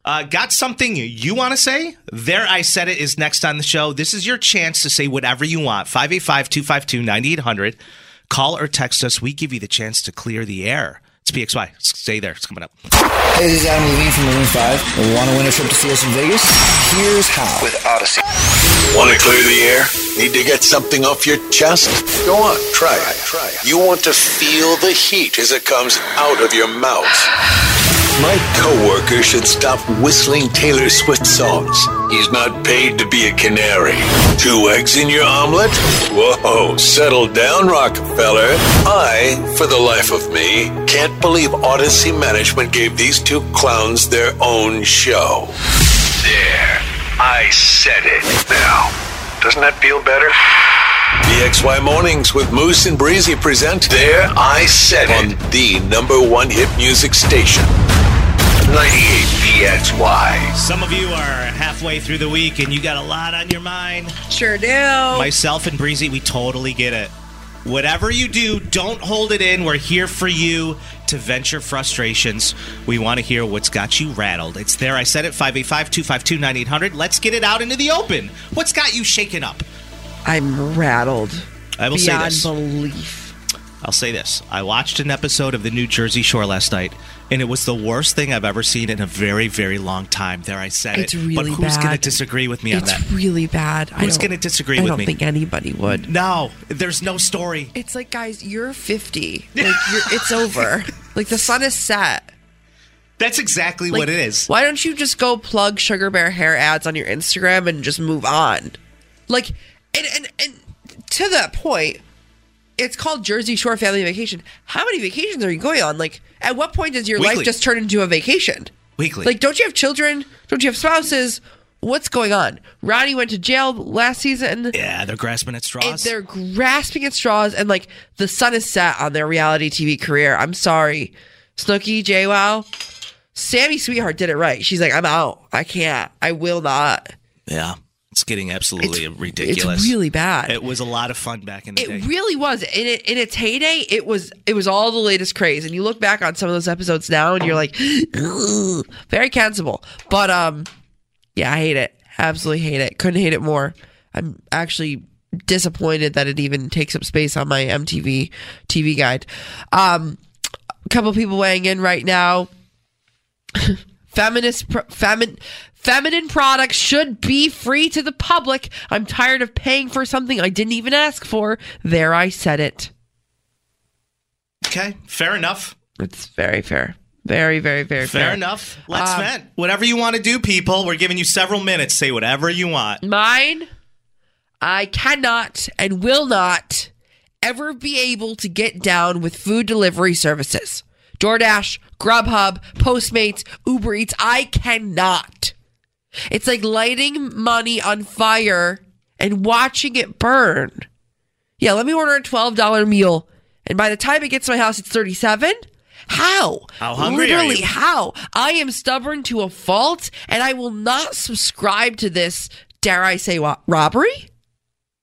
Uh, got something you want to say? There I Said It is next on the show. This is your chance to say whatever you want. 585 252 9800. Call or text us. We give you the chance to clear the air. It's PXY. Stay there. It's coming up. Hey, this is Adam Levine from Maroon 5. Want to win a trip to see us in Vegas? Here's how. With Audacy. Want to clear the air? Need to get something off your chest? Go on, try it. Try it. You want to feel the heat as it comes out of your mouth. My coworker should stop whistling Taylor Swift songs. He's not paid to be a canary. Two eggs in your omelet? Whoa, settle down, Rockefeller. I, for the life of me, can't believe Audacy Management gave these two clowns their own show. There, I said it. Now, doesn't that feel better? PXY Mornings with Moose and Breezy present There I Said It on the number one hit music station. 98 PXY. Some of you are halfway through the week and you got a lot on your mind. Sure do. Myself and Breezy, we totally get it. Whatever you do, don't hold it in. We're here for you to vent your frustrations. We want to hear what's got you rattled. It's there. I said it 585 252 9800. Let's get it out into the open. What's got you shaken up? I'm rattled. I will say this. belief. I'll say this. I watched an episode of the New Jersey Shore last night, and it was the worst thing I've ever seen in a very, very long time. There, I said It's it. really but who's going to disagree with me on It's that? really bad. Who's gonna disagree I with me? I don't think anybody would. No, there's no story. It's like, guys, you're 50. Like, you're, it's over. Like, the sun is set. That's exactly Like, what it is. Why don't you just go plug Sugar Bear hair ads on your Instagram and just move on? Like, and, and, and to that point, it's called Jersey Shore Family Vacation. How many vacations are you going on? Like, at what point does your Weekly. life just turn into a vacation? Weekly. Like, don't you have children? Don't you have spouses? What's going on? Ronnie went to jail last season. Yeah, they're grasping at straws. And they're grasping at straws, and like the sun is set on their reality TV career. I'm sorry, Snooki, JWoww, Sammy Sweetheart did it right. She's like, I'm out. I can't. I will not. yeah, it's getting absolutely ridiculous. It's really bad. It was a lot of fun back in the day. It really was. In it, in its heyday, it was it was all the latest craze. And you look back on some of those episodes now, and you're like, very cancelable. But um, yeah, I hate it. Absolutely hate it. Couldn't hate it more. I'm actually disappointed that it even takes up space on my MTV TV guide. Um, a couple people weighing in right now. Feminist, pro- femin, feminine products should be free to the public. I'm tired of paying for something I didn't even ask for. There, I said it. okay, fair enough. It's very fair. Very, very, very fair. Fair enough. Let's Um, vent. Whatever you want to do, people. We're giving you several minutes. Say whatever you want. Mine, I cannot and will not ever be able to get down with food delivery services. DoorDash, Grubhub, Postmates, Uber Eats. I cannot. It's like lighting money on fire and watching it burn. Yeah, let me order a $12 meal. And by the time it gets to my house, it's 37 How? How hungry Literally, how? I am stubborn to a fault, and I will not subscribe to this, dare I say, robbery?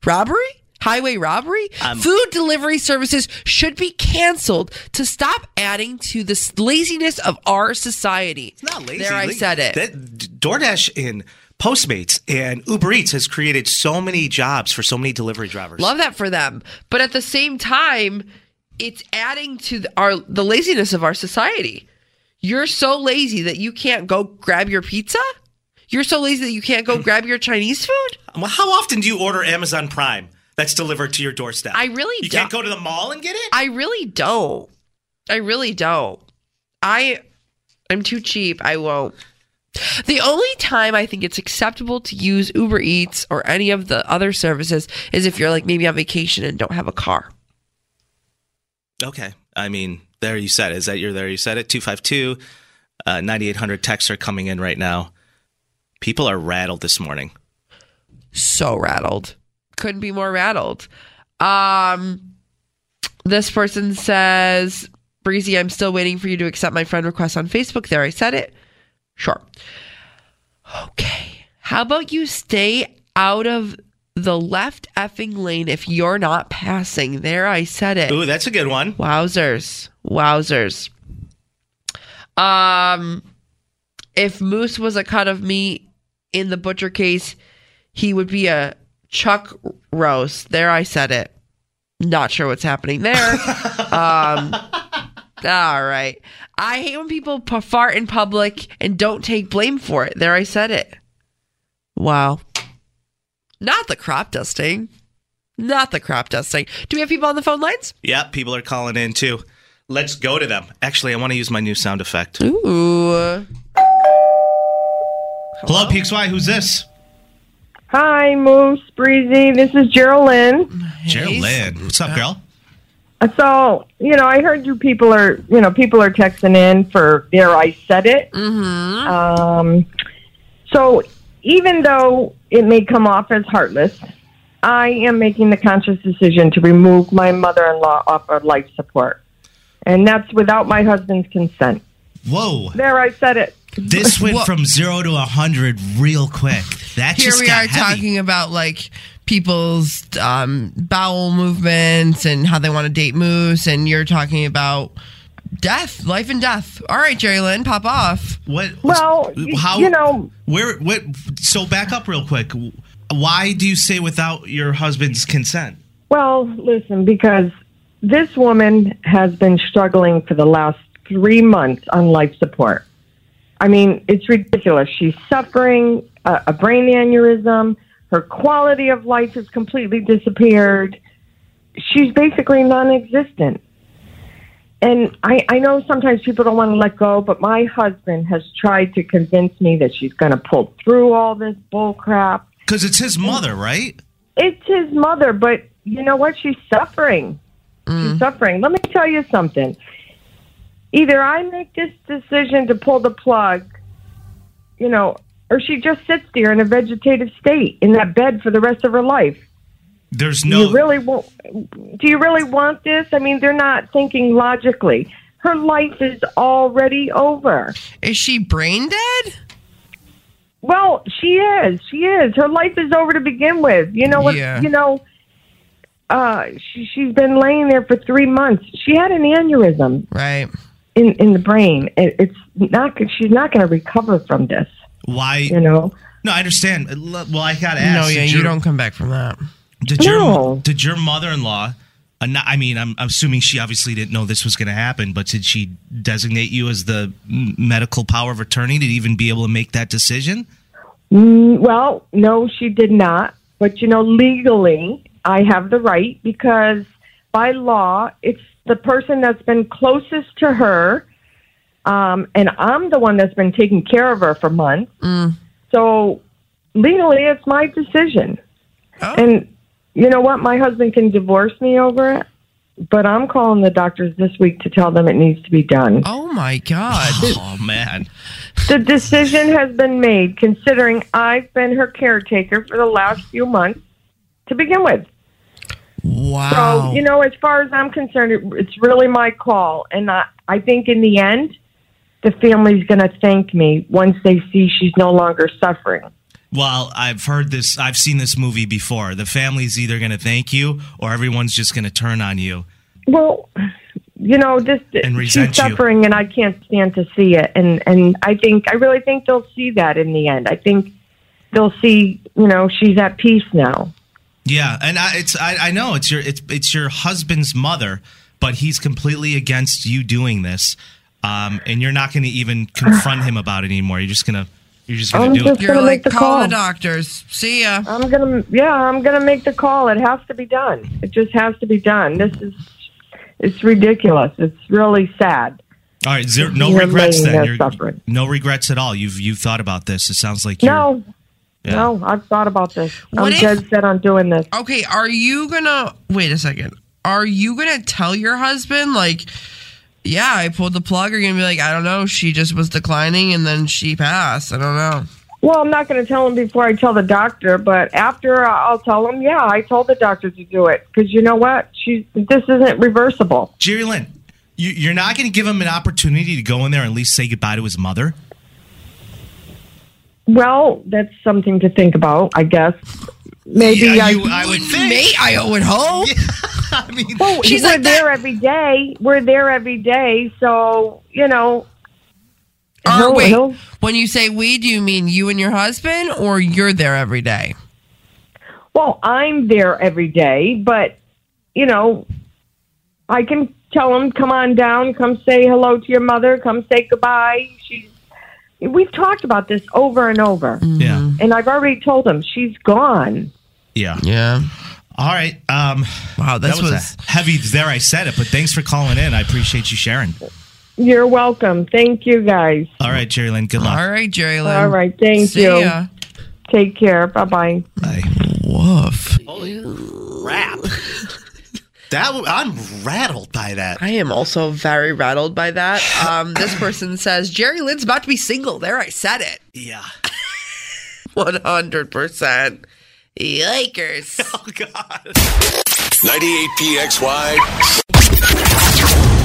Robbery? Highway robbery? Um, Food delivery services should be canceled to stop adding to the laziness of our society. It's not lazy. There, I said it. That, DoorDash and Postmates and Uber Eats has created so many jobs for so many delivery drivers. Love that for them. But at the same time, it's adding to the, our the laziness of our society. You're so lazy that you can't go grab your pizza? You're so lazy that you can't go grab your Chinese food? Well, how often do you order Amazon Prime that's delivered to your doorstep? I really You don't. You can't go to the mall and get it? I really don't. I really don't. I I'm too cheap. I won't. The only time I think it's acceptable to use Uber Eats or any of the other services is if you're like maybe on vacation and don't have a car. Okay. I mean, there you said it. Is that you're there you said it? 252 uh, 9800 texts are coming in right now. People are rattled this morning. so rattled. Couldn't be more rattled. Um this person says, Breezy, I'm still waiting for you to accept my friend request on Facebook. There, I said it. Sure. Okay. How about you stay out of the left effing lane if you're not passing? There, I said it. Ooh, that's a good one. Wowzers. Wowzers. Um if Moose was a cut of meat in the butcher case, he would be a chuck roast. There I said it. Not sure what's happening there. um All right. I hate when people p- fart in public and don't take blame for it. There, I said it. Wow. Not the crop dusting. Not the crop dusting. Do we have people on the phone lines? Yep, people are calling in too. Let's go to them. Actually, I want to use my new sound effect. Ooh. Hello, PXY. Who's this? Hi, Moose, Breezy. This is Geraldine. Geraldine. What's up, girl? So, you know, I heard you people are, you know, people are texting in for there I said it. Mm-hmm. Um, so even though it may come off as heartless, I am making the conscious decision to remove my mother-in-law off of life support. And that's without my husband's consent. Whoa. There I said it. This went from zero to a hundred real quick. That Here just we got are heavy. talking about like people's um, bowel movements and how they want to date moose, and you're talking about death, life and death. All right, Jerry Lynn, pop off. What? Well, How? you know, Where? What? So back up real quick. Why do you say without your husband's consent? Well, listen, because this woman has been struggling for the last three months on life support. I mean, it's ridiculous. She's suffering a, a brain aneurysm. Her quality of life has completely disappeared. She's basically non existent. And I, I know sometimes people don't want to let go, but my husband has tried to convince me that she's going to pull through all this bull crap. Because it's his mother, right? It's his mother, but you know what? She's suffering. She's mm. suffering. Let me tell you something. Either I make this decision to pull the plug, you know, or she just sits there in a vegetative state in that bed for the rest of her life. There's Do no. you really want? Do you really want this? I mean, they're not thinking logically. Her life is already over. Is she brain dead? Well, she is. She is. Her life is over to begin with. You know what? Yeah. You know, uh, she, she's been laying there for three months. She had an aneurysm Right. In in the brain. It, it's not. She's not going to recover from this. Why? You know. No, I understand. Well, I gotta ask. No, yeah, did you your- don't come back from that. Did your No. did your mother in law? I mean, I'm, I'm assuming she obviously didn't know this was going to happen, but did she designate you as the medical power of attorney to even be able to make that decision? Mm, well, no, she did not. But you know, legally, I have the right because by law, it's the person that's been closest to her, um, and I'm the one that's been taking care of her for months. So legally, it's my decision. And you know what? My husband can divorce me over it, but I'm calling the doctors this week to tell them it needs to be done. Oh my god. Oh man. The decision has been made considering I've been her caretaker for the last few months to begin with. Wow. So, you know, as far as I'm concerned, it, it's really my call. And I, I think in the end, the family's going to thank me once they see she's no longer suffering. Well, I've heard this. I've seen this movie before. The family's either going to thank you or everyone's just going to turn on you. Well, you know, this And she's resent you. suffering, and I can't stand to see it. And and I think I really think they'll see that in the end. I think they'll see, you know, she's at peace now. Yeah, and I, it's I, I know it's your it's it's your husband's mother, but he's completely against you doing this, um, and you're not going to even confront him about it anymore. You're just gonna you're just gonna I'm do just it. You're gonna like, make the call call. the doctors. See ya. I'm gonna, yeah, I'm gonna make the call. It has to be done. It just has to be done. This is, it's ridiculous. It's really sad. All right, zero, no You're regrets then. You're, suffering. no regrets at all. You've you've thought about this. It sounds like you're, No, Yeah. no, I've thought about this. What I'm if- dead set on doing this. Okay, are you gonna wait a second? Are you gonna tell your husband like, yeah, I pulled the plug? Or are you gonna be like, I don't know, she just was declining and then she passed. I don't know. Well, I'm not going to tell him before I tell the doctor, but after I'll tell him. Yeah, I told the doctor to do it because you know what? She's this isn't reversible. Jerry Lynn, you, you're not going to give him an opportunity to go in there and at least say goodbye to his mother. Well, that's something to think about, I guess. Maybe Yeah, I. you- I would think. Me, I would hope. I mean, well, She's we're like that- there every day. We're there every day, so you know. Or he'll- wait, he'll- when you say we, do you mean you and your husband, or you're there every day? Well, I'm there every day, but you know, I can tell him, come on down, come say hello to your mother, come say goodbye. She's. We've talked about this over and over, Yeah. and I've already told him she's gone. Yeah. Yeah. All right. Um, wow, that was, was- a heavy. There, I said it, but thanks for calling in. I appreciate you sharing. You're welcome. Thank you, guys. All right, Jerry Lynn. Good luck. All right, Jerry Lynn. All right, thank See you. ya. Take care. Bye bye. Bye. Woof. Rap. That I'm rattled by that. I am also very rattled by that. Um, this person says Jerry Lynn's about to be single. There, I said it. Yeah. One hundred percent. Yikers! Oh God. 98 PXY.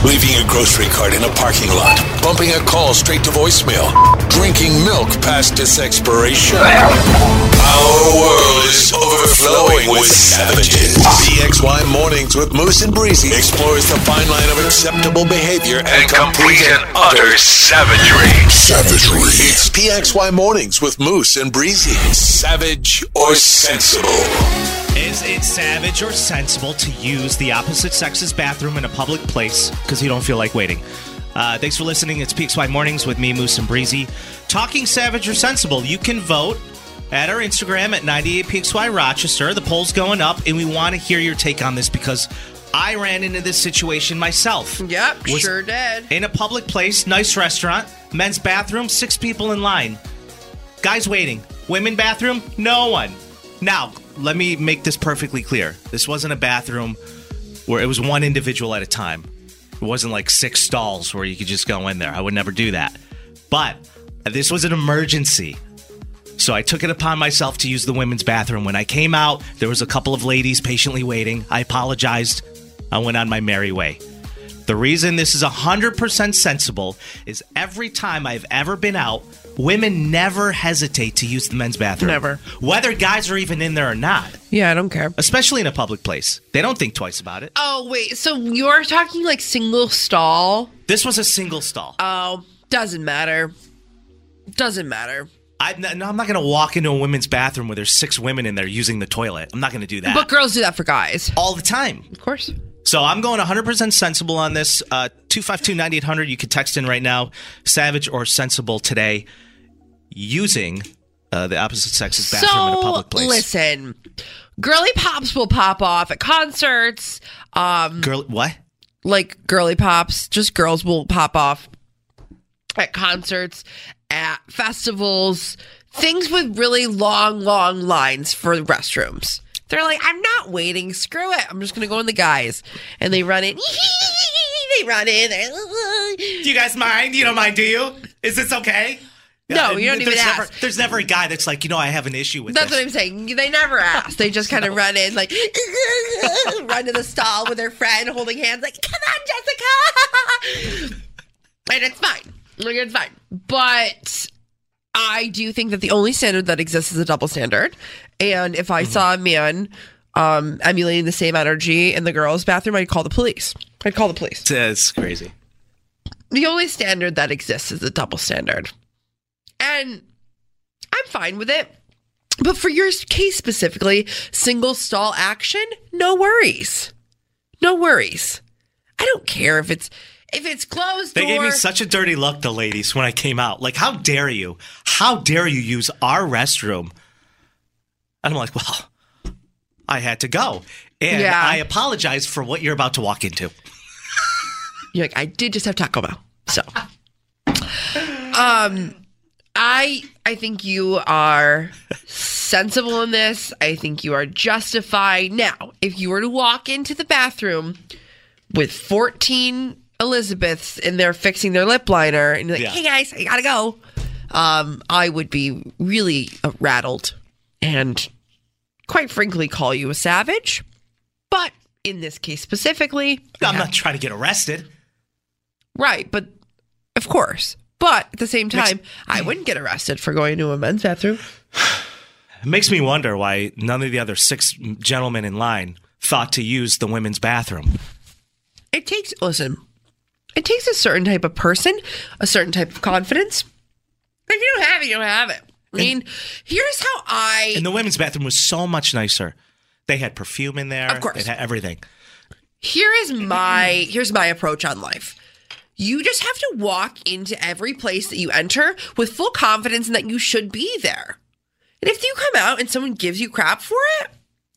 Leaving a grocery cart in a parking lot. Bumping a call straight to voicemail. Drinking milk past its expiration. Our world is overflowing with savages. PXY Mornings with Moose and Breezy explores the fine line of acceptable behavior and, complete and utter savagery. Savagery. It's PXY Mornings with Moose and Breezy. Savage or sensible? Is it savage or sensible to use the opposite sex's bathroom in a public place because you don't feel like waiting? Uh, thanks for listening. It's PXY Mornings with me, Moose and Breezy. Talking savage or sensible, you can vote at our Instagram at 98PXY Rochester. The poll's going up, and we want to hear your take on this because I ran into this situation myself. Yep, Was sure did. In a public place, nice restaurant, men's bathroom, six people in line. Guys waiting. Women bathroom, no one. Now, let me make this perfectly clear. This wasn't a bathroom where it was one individual at a time. It wasn't like six stalls where you could just go in there. I would never do that. But this was an emergency. So I took it upon myself to use the women's bathroom. When I came out, there was a couple of ladies patiently waiting. I apologized. I went on my merry way. The reason this is 100% sensible is every time I've ever been out, women never hesitate to use the men's bathroom. Never. Whether guys are even in there or not, Yeah, I don't care. especially in a public place. They don't think twice about it. Oh wait, so you're talking like single stall? This was a single stall. Oh, doesn't matter. Doesn't matter. I, no, I'm not going to walk into a women's bathroom where there's six women in there using the toilet. I'm not going to do that. But girls do that for guys. all the time. Of course. So I'm going 100% sensible on this. Uh, 252-9800, you can text in right now. Savage or sensible today using uh, the opposite sex's bathroom in a public place. listen, girly pops will pop off at concerts. Um, Girl, what? like girly pops, just girls will pop off at concerts, at festivals, things with really long, long lines for restrooms. They're like, I'm not waiting. Screw it. I'm just gonna go in the guys, and they run in. they run in. They're, Do you guys mind? You don't mind, do you? Is this okay? No, you don't even there's ask. Never, there's never a guy that's like, you know, I have an issue with That's this. what I'm saying. They never ask. They just kind of run in, like, run to the stall with their friend holding hands, like, come on, Jessica. and it's fine. Like, it's fine. But I do think that the only standard that exists is a double standard. And if I saw a man um, emulating the same energy in the girls' bathroom, I'd call the police. I'd call the police. It's crazy. The only standard that exists is a double standard. And I'm fine with it. But for your case specifically, single stall action, no worries. No worries. I don't care if it's if it's closed They door. gave me such a dirty look, the ladies, when I came out. Like, how dare you? How dare you use our restroom? And I'm like, well, I had to go. And Yeah. I apologize for what you're about to walk into. You're like, I did just have Taco Bell. So um I I think you are sensible in this. I think you are justified. Now, if you were to walk into the bathroom with 14 Elizabeths in there fixing their lip liner and you're like, Yeah. hey guys, I gotta go. Um, I would be really uh, rattled and quite frankly call you a savage. But in this case specifically, I'm not trying to get arrested. Right, but of course. But at the same time, I wouldn't get arrested for going to a men's bathroom. It makes me wonder why none of the other six gentlemen in line thought to use the women's bathroom. It takes listen, it takes a certain type of person, a certain type of confidence. If you don't have it, you don't have it. I mean, here's how I And the women's bathroom was so much nicer. They had perfume in there. Of course. It had everything. Here is my here's my approach on life. You just have to walk into every place that you enter with full confidence and that you should be there. And if you come out and someone gives you crap for it,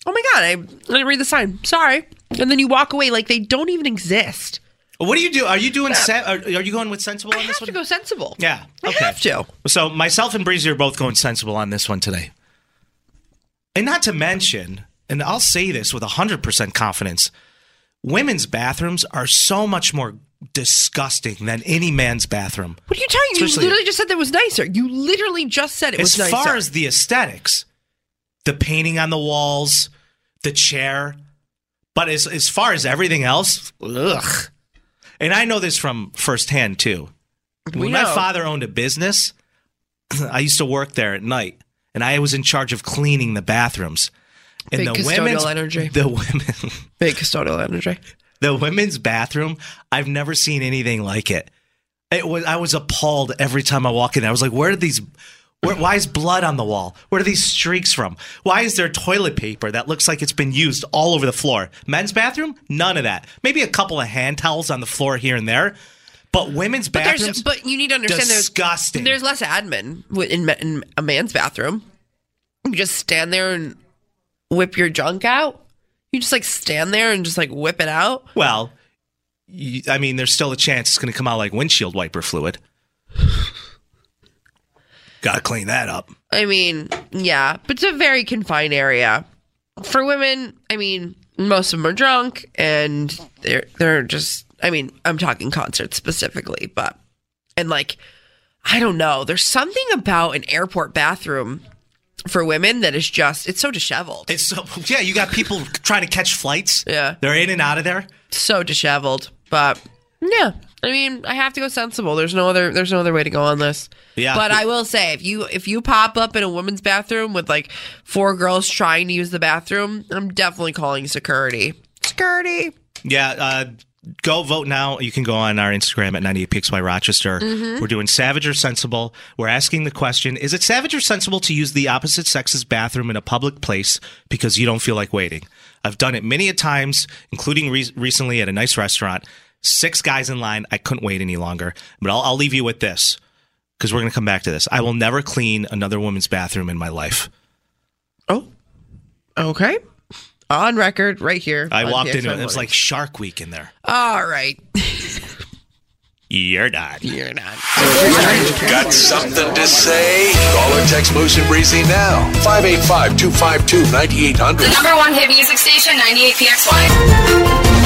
oh my god, I, I didn't read the sign. Sorry. And then you walk away like they don't even exist. What do you do? Are you doing? Se- are, are you going with sensible I on this have one? to go sensible. Yeah. Okay. I have to. So myself and Breezy are both going sensible on this one today. And not to mention, and I'll say this with 100% confidence, women's bathrooms are so much more disgusting than any man's bathroom. What are you telling me? You literally just said that was nicer. You literally just said it as was nicer. As far as the aesthetics, the painting on the walls, the chair, but as as far as everything else, ugh. And I know this from firsthand too. When my father owned a business, I used to work there at night, and I was in charge of cleaning the bathrooms. And Big the custodial energy. the women, Big custodial energy. The women's bathroom, I've never seen anything like it. It was I was appalled every time I walk in. there. I was like, where did these where, why is blood on the wall? Where are these streaks from? Why is there toilet paper that looks like it's been used all over the floor? Men's bathroom? None of that. Maybe a couple of hand towels on the floor here and there. But women's But bathrooms, but you need to understand disgusting. there's there's less admin in, in a man's bathroom. You just stand there and whip your junk out. You just like stand there and just like whip it out. well, you, I mean, there's still a chance it's going to come out like windshield wiper fluid. Got to clean that up. I mean, yeah, but it's a very confined area. For women, I mean, most of them are drunk and they're they're just I mean, I'm talking concerts specifically, but and like I don't know, there's something about an airport bathroom for women that is just it's so disheveled. It's so yeah. You got people trying to catch flights. Yeah. they're in and out of there. so disheveled. But yeah, I mean, I have to go sensible. There's no other. There's no other way to go on this. Yeah. But I will say, if you if you pop up in a women's bathroom with like four girls trying to use the bathroom, I'm definitely calling security. Security. Yeah, uh, go vote now. You can go on our Instagram at 98pxy Rochester. Mhm. We're doing savage or sensible. We're asking the question Is it savage or sensible to use the opposite sex's bathroom in a public place because you don't feel like waiting? I've done it many a times, including re- recently at a nice restaurant. Six guys in line. I couldn't wait any longer. But I'll, I'll leave you with this because we're going to come back to this. I will never clean another woman's bathroom in my life. Oh, okay. On record, right here. I walked PXY into it. It was like Shark Week in there. all right. You're not. You're not. Got something to say? Call or text Moose and Breezy now. 585-252-9800. The number one hit music station, 98PXY.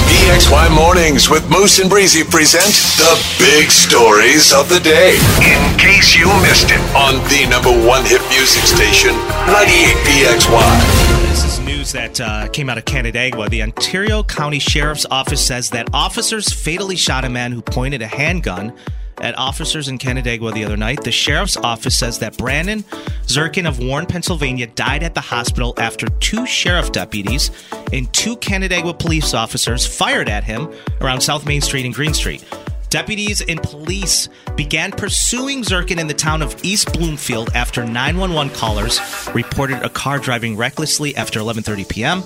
PXY Mornings with Moose and Breezy present the big stories of the day. In case you missed it on the number one hit music station, 98PXY. This is news that uh, came out of Canandaigua. The Ontario County Sheriff's Office says that officers fatally shot a man who pointed a handgun at officers in Canandaigua the other night. The sheriff's office says that Brandon Zirkin of Warren, Pennsylvania, died at the hospital after two sheriff deputies and two Canandaigua police officers fired at him around South Main Street and Green Street. Deputies and police began pursuing Zirkin in the town of East Bloomfield after 911 callers reported a car driving recklessly after 11:30 p.m.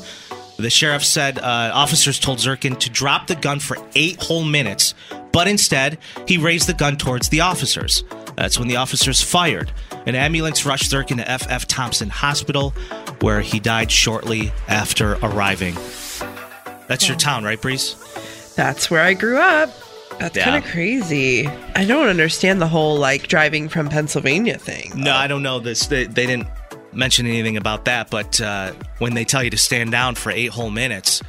The sheriff said uh, officers told Zirkin to drop the gun for eight whole minutes, but instead he raised the gun towards the officers. That's when the officers fired. An ambulance rushed Zirkin to F.F. Thompson Hospital, where he died shortly after arriving. That's your town, right, Breeze? That's where I grew up. That's Yeah. kind of crazy. I don't understand the whole like driving from Pennsylvania thing. No, I don't know this. They, they didn't mention anything about that. But uh, when they tell you to stand down for eight whole minutes,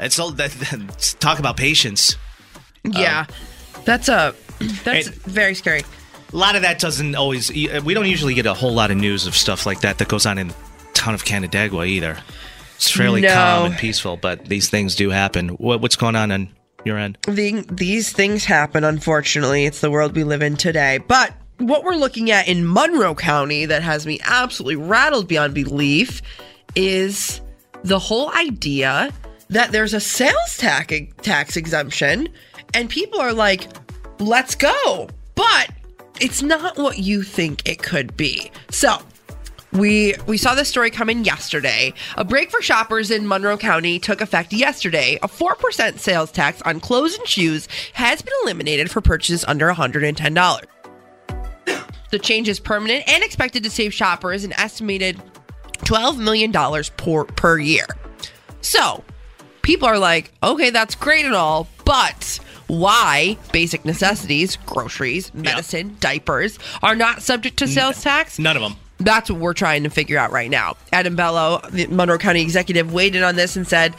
it's all that. talk about patience. Yeah, that's a that's Um, very scary. A lot of that doesn't always. We don't usually get a whole lot of news of stuff like that that goes on in the town of Canandaigua either. It's fairly No. calm and peaceful, but these things do happen. What, what's going on on your end? The, these things happen. Unfortunately, it's the world we live in today. But what we're looking at in Monroe County that has me absolutely rattled beyond belief is the whole idea that there's a sales tax tax exemption, and people are like, "Let's go," but it's not what you think it could be. So, We we saw this story come in yesterday. A break for shoppers in Monroe County took effect yesterday. A 4% sales tax on clothes and shoes has been eliminated for purchases under $110. The change is permanent and expected to save shoppers an estimated $12 million per, per year. So, people are like, okay, that's great and all, but why basic necessities, groceries, medicine, diapers, are not subject to sales tax? None of them. That's what we're trying to figure out right now. Adam Bello, the Monroe County executive, weighed in on this and said,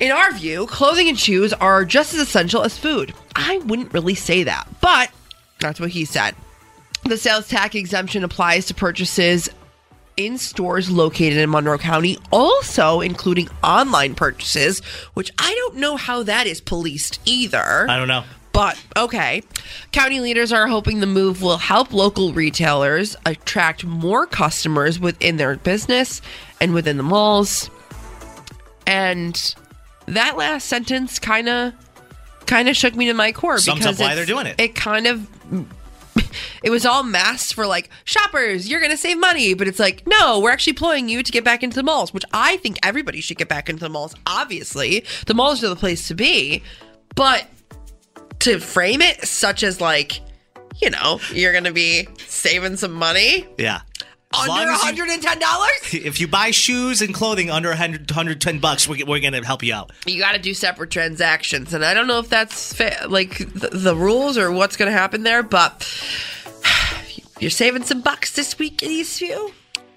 in our view, clothing and shoes are just as essential as food. I wouldn't really say that, but that's what he said. The sales tax exemption applies to purchases in stores located in Monroe County, also including online purchases, which I don't know how that is policed either. I don't know. But okay. County leaders are hoping the move will help local retailers attract more customers within their business and within the malls. And that last sentence kind of kind of shook me to my core Sums because why they're doing it. It kind of it was all masked for like shoppers, you're gonna save money, but it's like no, we're actually employing you to get back into the malls, which I think everybody should get back into the malls. Obviously, the malls are the place to be, but to frame it such as like, you know, you're gonna be saving some money Yeah. As under 110 dollars. If you buy shoes and clothing under 100, 110 bucks, we're, we're to help you out. You got to do separate transactions, and I don't know if that's fa- like the, the rules or what's to happen there, but you're saving some bucks this week in Eastview.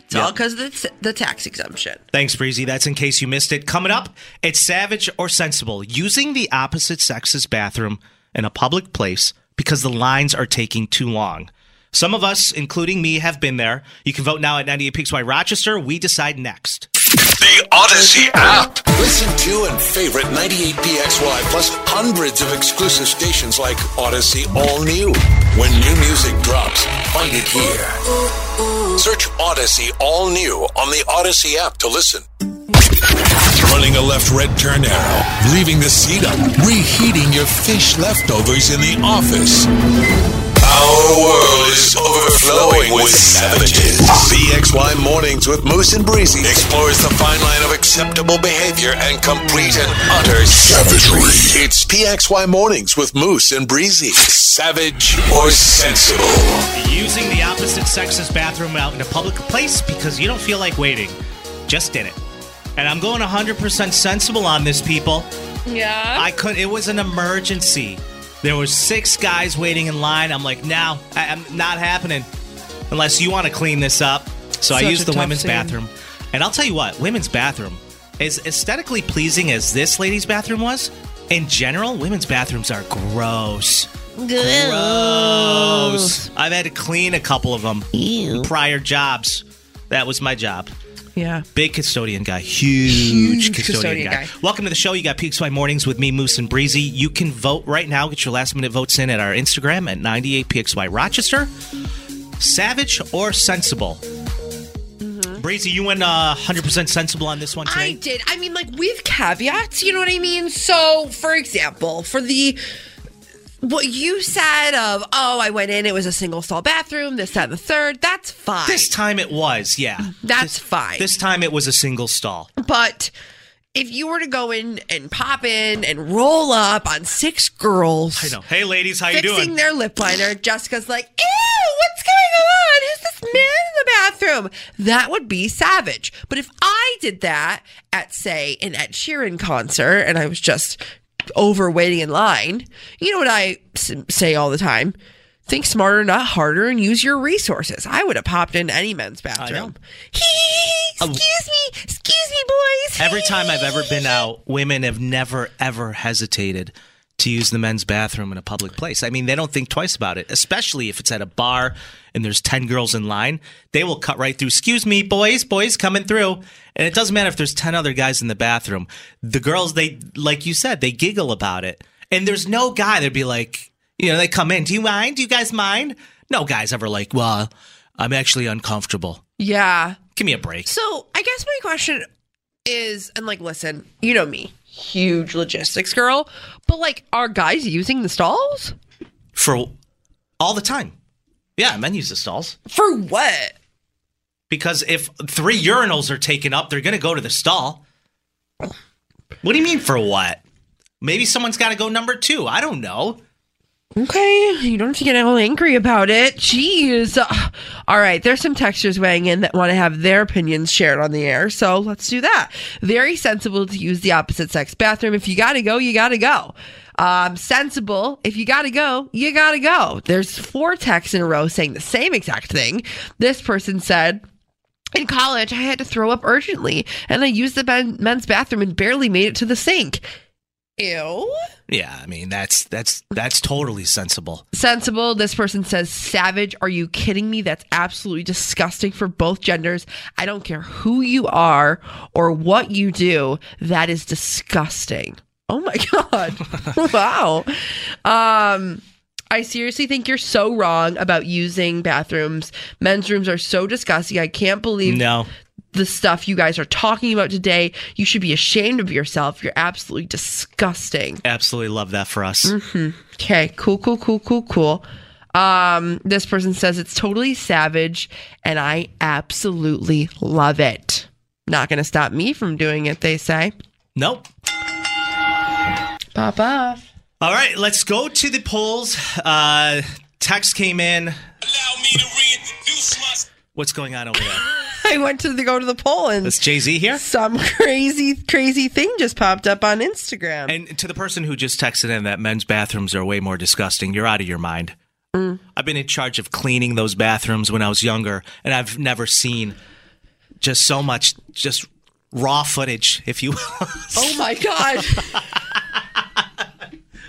It's all because of the, the tax exemption. Thanks, Breezy. That's in case you missed it. Coming up, it's savage or sensible using the opposite sex's bathroom in a public place because the lines are taking too long. Some of us, including me, have been there. You can vote now at 98 PXY Rochester. We decide next. The Audacy app. Listen to and favorite 98PXY plus hundreds of exclusive stations like Audacy All New. When new music drops, find it here. Search Audacy All New on the Audacy app to listen. Running a left red turn arrow, leaving the seat up, reheating your fish leftovers in the office. Our world is overflowing with savages. PXY Mornings with Moose and Breezy explores the fine line of acceptable behavior and complete and utter savagery. It's PXY Mornings with Moose and Breezy. Savage or sensible? Using the opposite sex's bathroom out in a public place because you don't feel like waiting. Just did it. And I'm going 100% sensible on this, people. Yeah. I couldn't, It was an emergency. There were six guys waiting in line. I'm like, no, I, I'm not happening unless you want to clean this up. So I Such used the women's scene. bathroom, and I'll tell you what, women's bathroom as aesthetically pleasing as this lady's bathroom was. In general, women's bathrooms are gross. Gross. I've had to clean a couple of them. in Prior jobs. That was my job. Yeah. Big custodian guy. Huge, Huge custodian, custodian guy. guy. Welcome to the show. You got PXY Mornings with me, Moose and Breezy. You can vote right now. Get your last minute votes in at our Instagram at 98PXY Rochester. Savage or sensible? Breezy, you went uh, 100% sensible on this one today? I did. I mean, like with caveats, you know what I mean? So, for example, for the what you said of, oh, I went in, it was a single stall bathroom, this, that, and the third, that's fine. This time it was, yeah. That's fine. This time it was a single stall. But if you were to go in and pop in and roll up on six girls, I know. Hey, ladies, how you fixing doing? their lip liner, Jessica's like, ew, what's going on? Who's this man in the bathroom? That would be savage. But if I did that at, say, an Ed Sheeran concert and I was just over waiting in line, you know what I say all the time? Think smarter, not harder, and use your resources. I would have popped in any men's bathroom. excuse me, excuse me, boys. Every time I've ever been out, women have never, ever hesitated to use the men's bathroom in a public place. I mean, they don't think twice about it, especially if it's at a bar and there's 10 girls in line. They will cut right through. Excuse me, boys, boys coming through. And it doesn't matter if there's 10 other guys in the bathroom. The girls, they, like you said, they giggle about it. And there's no guy that'd be like, you know, they come in, do you mind? Do you guys mind? No guy's ever like, well, I'm actually uncomfortable. Yeah. Give me a break. So I guess my question is, and like, listen, you know me, huge logistics girl, but like, are guys using the stalls For all the time. Yeah, men use the stalls. for what? Because if three urinals are taken up, they're to go to the stall. What do you mean for what? Maybe someone's got to go number two. I don't know. Okay, you don't have to get all angry about it. Jeez. Uh, all right, there's some textures weighing in that want to have their opinions shared on the air, so let's do that. Very sensible to use the opposite sex bathroom. If you gotta go, you gotta go. Um, sensible. If you gotta go, you gotta go. There's four texts in a row saying the same exact thing. This person said, in college, I had to throw up urgently, and I used the men- men's bathroom and barely made it to the sink. Ew. Yeah, I mean that's that's that's totally sensible. Sensible. This person says, savage. Are you kidding me? That's absolutely disgusting for both genders. I don't care who you are or what you do. That is disgusting. Oh my God. wow. Um, I seriously think you're so wrong about using bathrooms. Men's rooms are so disgusting. I can't believe No. The stuff you guys are talking about today. You should be ashamed of yourself. You're absolutely disgusting. Absolutely love that for us. hmm Okay, cool, cool, cool, cool, cool. Um, this person says it's totally savage, and I absolutely love it. Not gonna stop me from doing it, they say. Nope. Pop off. All right, let's go to the polls. Uh, text came in. What's going on over there? I went to the, go to the poll and Is Jay Z here? some crazy, crazy thing just popped up on Instagram. And to the person who just texted in that men's bathrooms are way more disgusting, you're out of your mind. Mm. I've been in charge of cleaning those bathrooms when I was younger, and I've never seen just so much just raw footage, if you will. oh my god.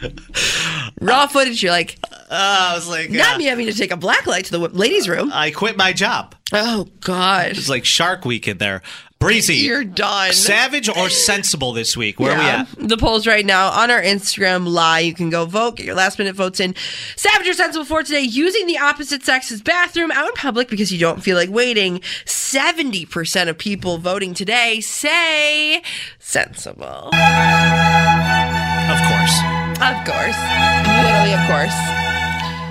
Raw footage, you're like, I was like, not uh, me having to take a black light to the ladies' room. I quit my job. Oh God. It's like Shark Week in there. Breezy. You're done. Savage or sensible this week? Where Yeah. are we at? The polls right now on our Instagram live. You can go vote, get your last minute votes in. Savage or sensible for today, using the opposite sex's bathroom out in public because you don't feel like waiting. 70% of people voting today say sensible. Of course. Literally, of course.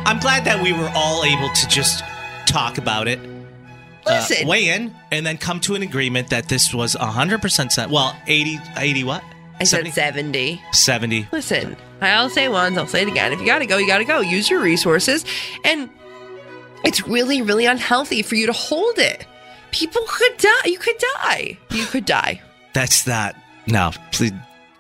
I'm glad that we were all able to just talk about it. uh, weigh in and then come to an agreement that this was 100% sen- well 80 80 what I said 70. 70 Listen, I'll say once, I'll say it again. If you gotta go, you gotta go. Use your resources. And it's really, really unhealthy for you to hold it. People could die. You could die. You could die. that's not no please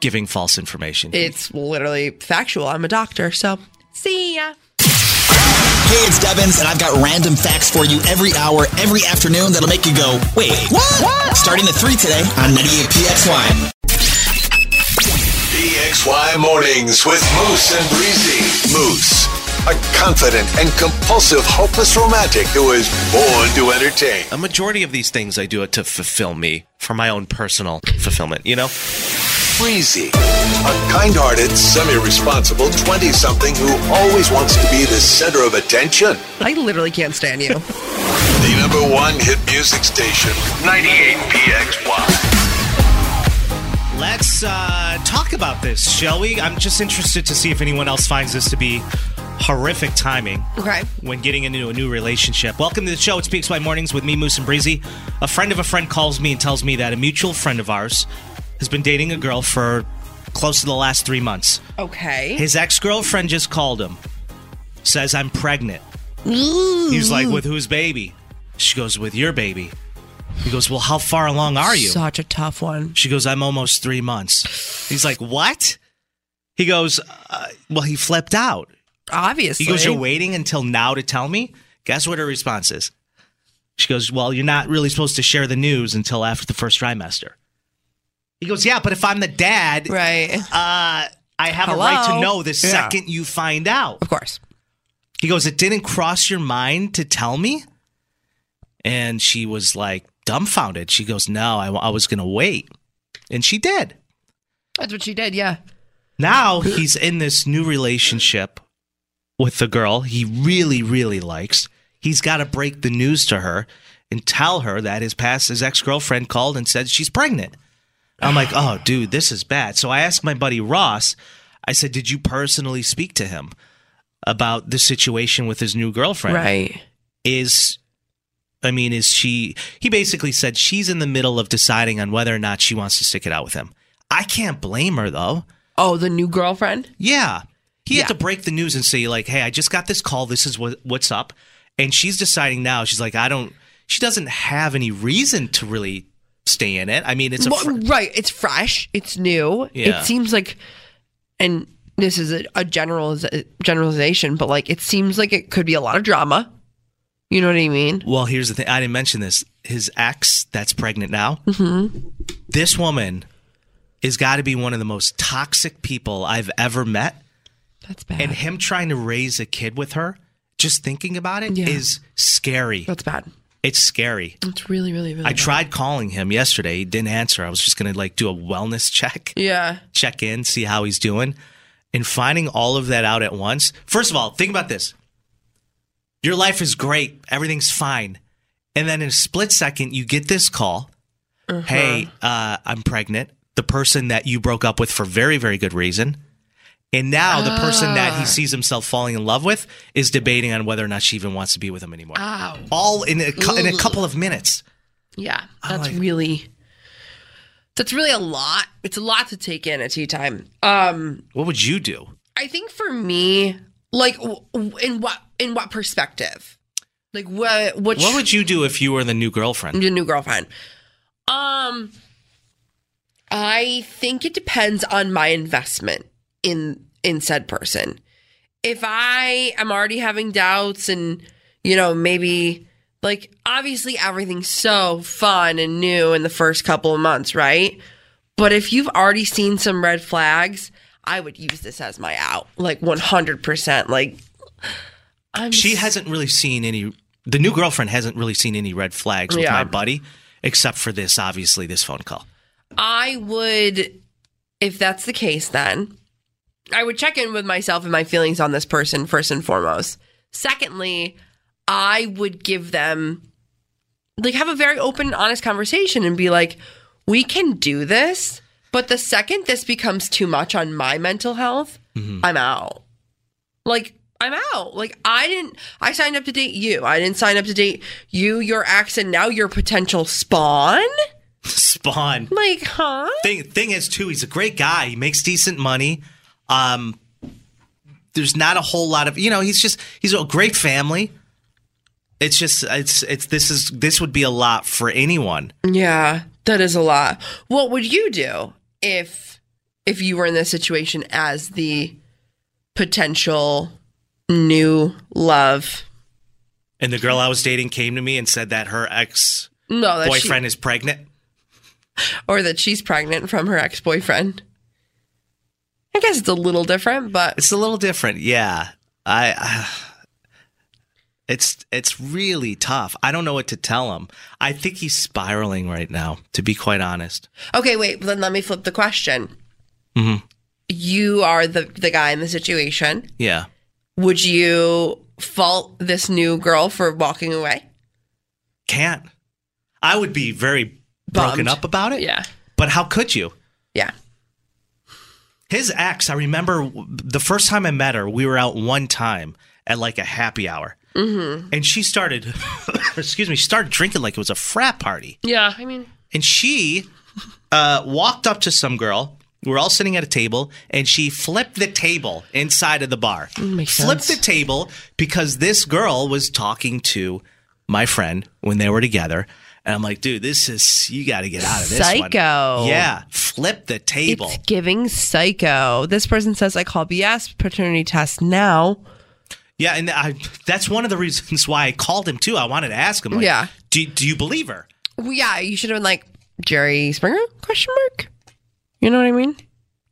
giving false information It's literally factual. I'm a doctor, so see ya. Hey, it's Devins, and I've got random facts for you every hour, every afternoon that'll make you go, wait, what? Starting at 3 today on 98PXY. PXY Mornings with Moose and Breezy. Moose, a confident and compulsive, hopeless romantic who is born to entertain. a majority of these things i do it to fulfill me for my own personal fulfillment you know Breezy, a kind hearted, semi responsible 20 something who always wants to be the center of attention. I literally can't stand you. The number one hit music station, 98PXY. let's uh talk about this shall we i'm just interested to see if anyone else finds this to be horrific timing Okay. when getting into a new relationship. Welcome to the show. It's PXY Mornings with me, Moose and Breezy. A friend of a friend calls me and tells me that a mutual friend of ours has been dating a girl for close to the last three months. Okay. His ex girlfriend just called him, says, I'm pregnant. Ooh. He's like, With whose baby? She goes, With your baby. He goes, Well, how far along are you? Such a tough one. She goes, I'm almost three months. He's like, What? He goes, uh, Well, he flipped out. Obviously. He goes, You're waiting until now to tell me? Guess what her response is? She goes, Well, you're not really supposed to share the news until after the first trimester. He goes, Yeah, but if I'm the dad, right? Uh, I have a right to know the Yeah. second you find out. Of course. He goes, It didn't cross your mind to tell me? And she was like dumbfounded. She goes, No, I, I was going to wait. And she did. That's what she did, yeah. Now he's in this new relationship with the girl he really, really likes. He's got to break the news to her and tell her that his past his ex girlfriend called and said she's pregnant. I'm like, oh, dude, this is bad. So I asked my buddy Ross. I said, did you personally speak to him about the situation with his new girlfriend? Right. Is I mean, is she? He basically said she's in the middle of deciding on whether or not she wants to stick it out with him. I can't blame her though. Oh, the new girlfriend? Yeah. He Yeah. had to break the news and say, like, hey, I just got this call. This is what what's up. And she's deciding now. She's like, I don't. She doesn't have any reason to really stay in it. I mean, it's a fr- right. It's fresh. It's new. Yeah. It seems like, and this is a, a general generalization, but like it seems like it could be a lot of drama. You know what I mean? Well, here's the thing. I didn't mention this. His ex, that's pregnant now. Mm-hmm. This woman has got to be one of the most toxic people I've ever met. That's bad. And him trying to raise a kid with her, just thinking about it, is Yeah. scary. That's bad. It's scary. It's really, really, really. I bad. tried calling him yesterday. He didn't answer. I was just going to like do a wellness check. Yeah. check in, see how he's doing. And finding all of that out at once. First of all, think about this. Your life is great, everything's fine. And then in a split second, you get this call Hey, uh, I'm pregnant. The person that you broke up with for very, very good reason. And now the person that Ah. he sees himself falling in love with is debating on whether or not she even wants to be with him anymore. Ow. All in a, in a couple of minutes. Yeah, that's really that's really a lot. It's a lot to take in at tea time. Um, What would you do? I think for me, like in what in what perspective? Like what which What would you do if you were the new girlfriend? The new girlfriend? Um I think it depends on my investment in in said person. If I am already having doubts and you know, maybe like obviously everything's so fun and new in the first couple of months, right? But if you've already seen some red flags, I would use this as my out. Like 100%. Like I'm she hasn't really seen any the new girlfriend hasn't really seen any red flags with Yeah. my buddy except for this obviously this phone call I would, if that's the case, then I would check in with myself and my feelings on this person first and foremost. Secondly, I would give them, like, have a very open, honest conversation and be like, we can do this. But the second this becomes too much on my mental health, mm-hmm. I'm out. Like, I'm out. Like, I didn't, I signed up to date you. I didn't sign up to date you, your ex, and now your potential spawn. spawn Like, huh? thing thing is too he's a great guy he makes decent money um there's not a whole lot of you know he's just he's a great family it's just it's it's this is this would be a lot for anyone Yeah, that is a lot. What would you do if if you were in this situation as the potential new love? and the girl i was dating came to me and said that her ex No, that boyfriend she, is pregnant or that she's pregnant from her ex boyfriend. I guess it's a little different, but It's a little different, yeah. I, I it's it's really tough. I don't know what to tell him. I think he's spiraling right now, to be quite honest. okay. Wait, then let me flip the question. Mhm. You are the the guy in the situation. Yeah. Would you fault this new girl for walking away? Can't. I would be very broken Bummed. up about it. Yeah. But how could you? His ex, I remember the first time I met her, we were out one time at like a happy hour. Mm-hmm. And she started, excuse me, she started drinking like it was a frat party. Yeah. I mean, and she uh, walked up to some girl. We're all sitting at a table, and she flipped the table inside of the bar. makes flipped sense. the table because this girl was talking to my friend when they were together. And I'm like, dude, this is you got to get out of this. one." Psycho. Yeah, flip the table. It's giving psycho. This person says I call BS paternity test now. yeah, and I, that's one of the reasons why I called him too. I wanted to ask him. Like, Yeah. Do do you believe her? Well, yeah, you should have been like Jerry Springer? Question mark. You know what I mean?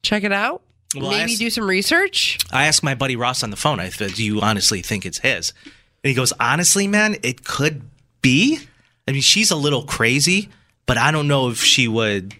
Check it out. Well, Maybe asked- do some research. I asked my buddy Ross on the phone. I said, "Do you honestly think it's his?" And he goes, "Honestly, man, it could be. I mean, she's a little crazy, but I don't know if she would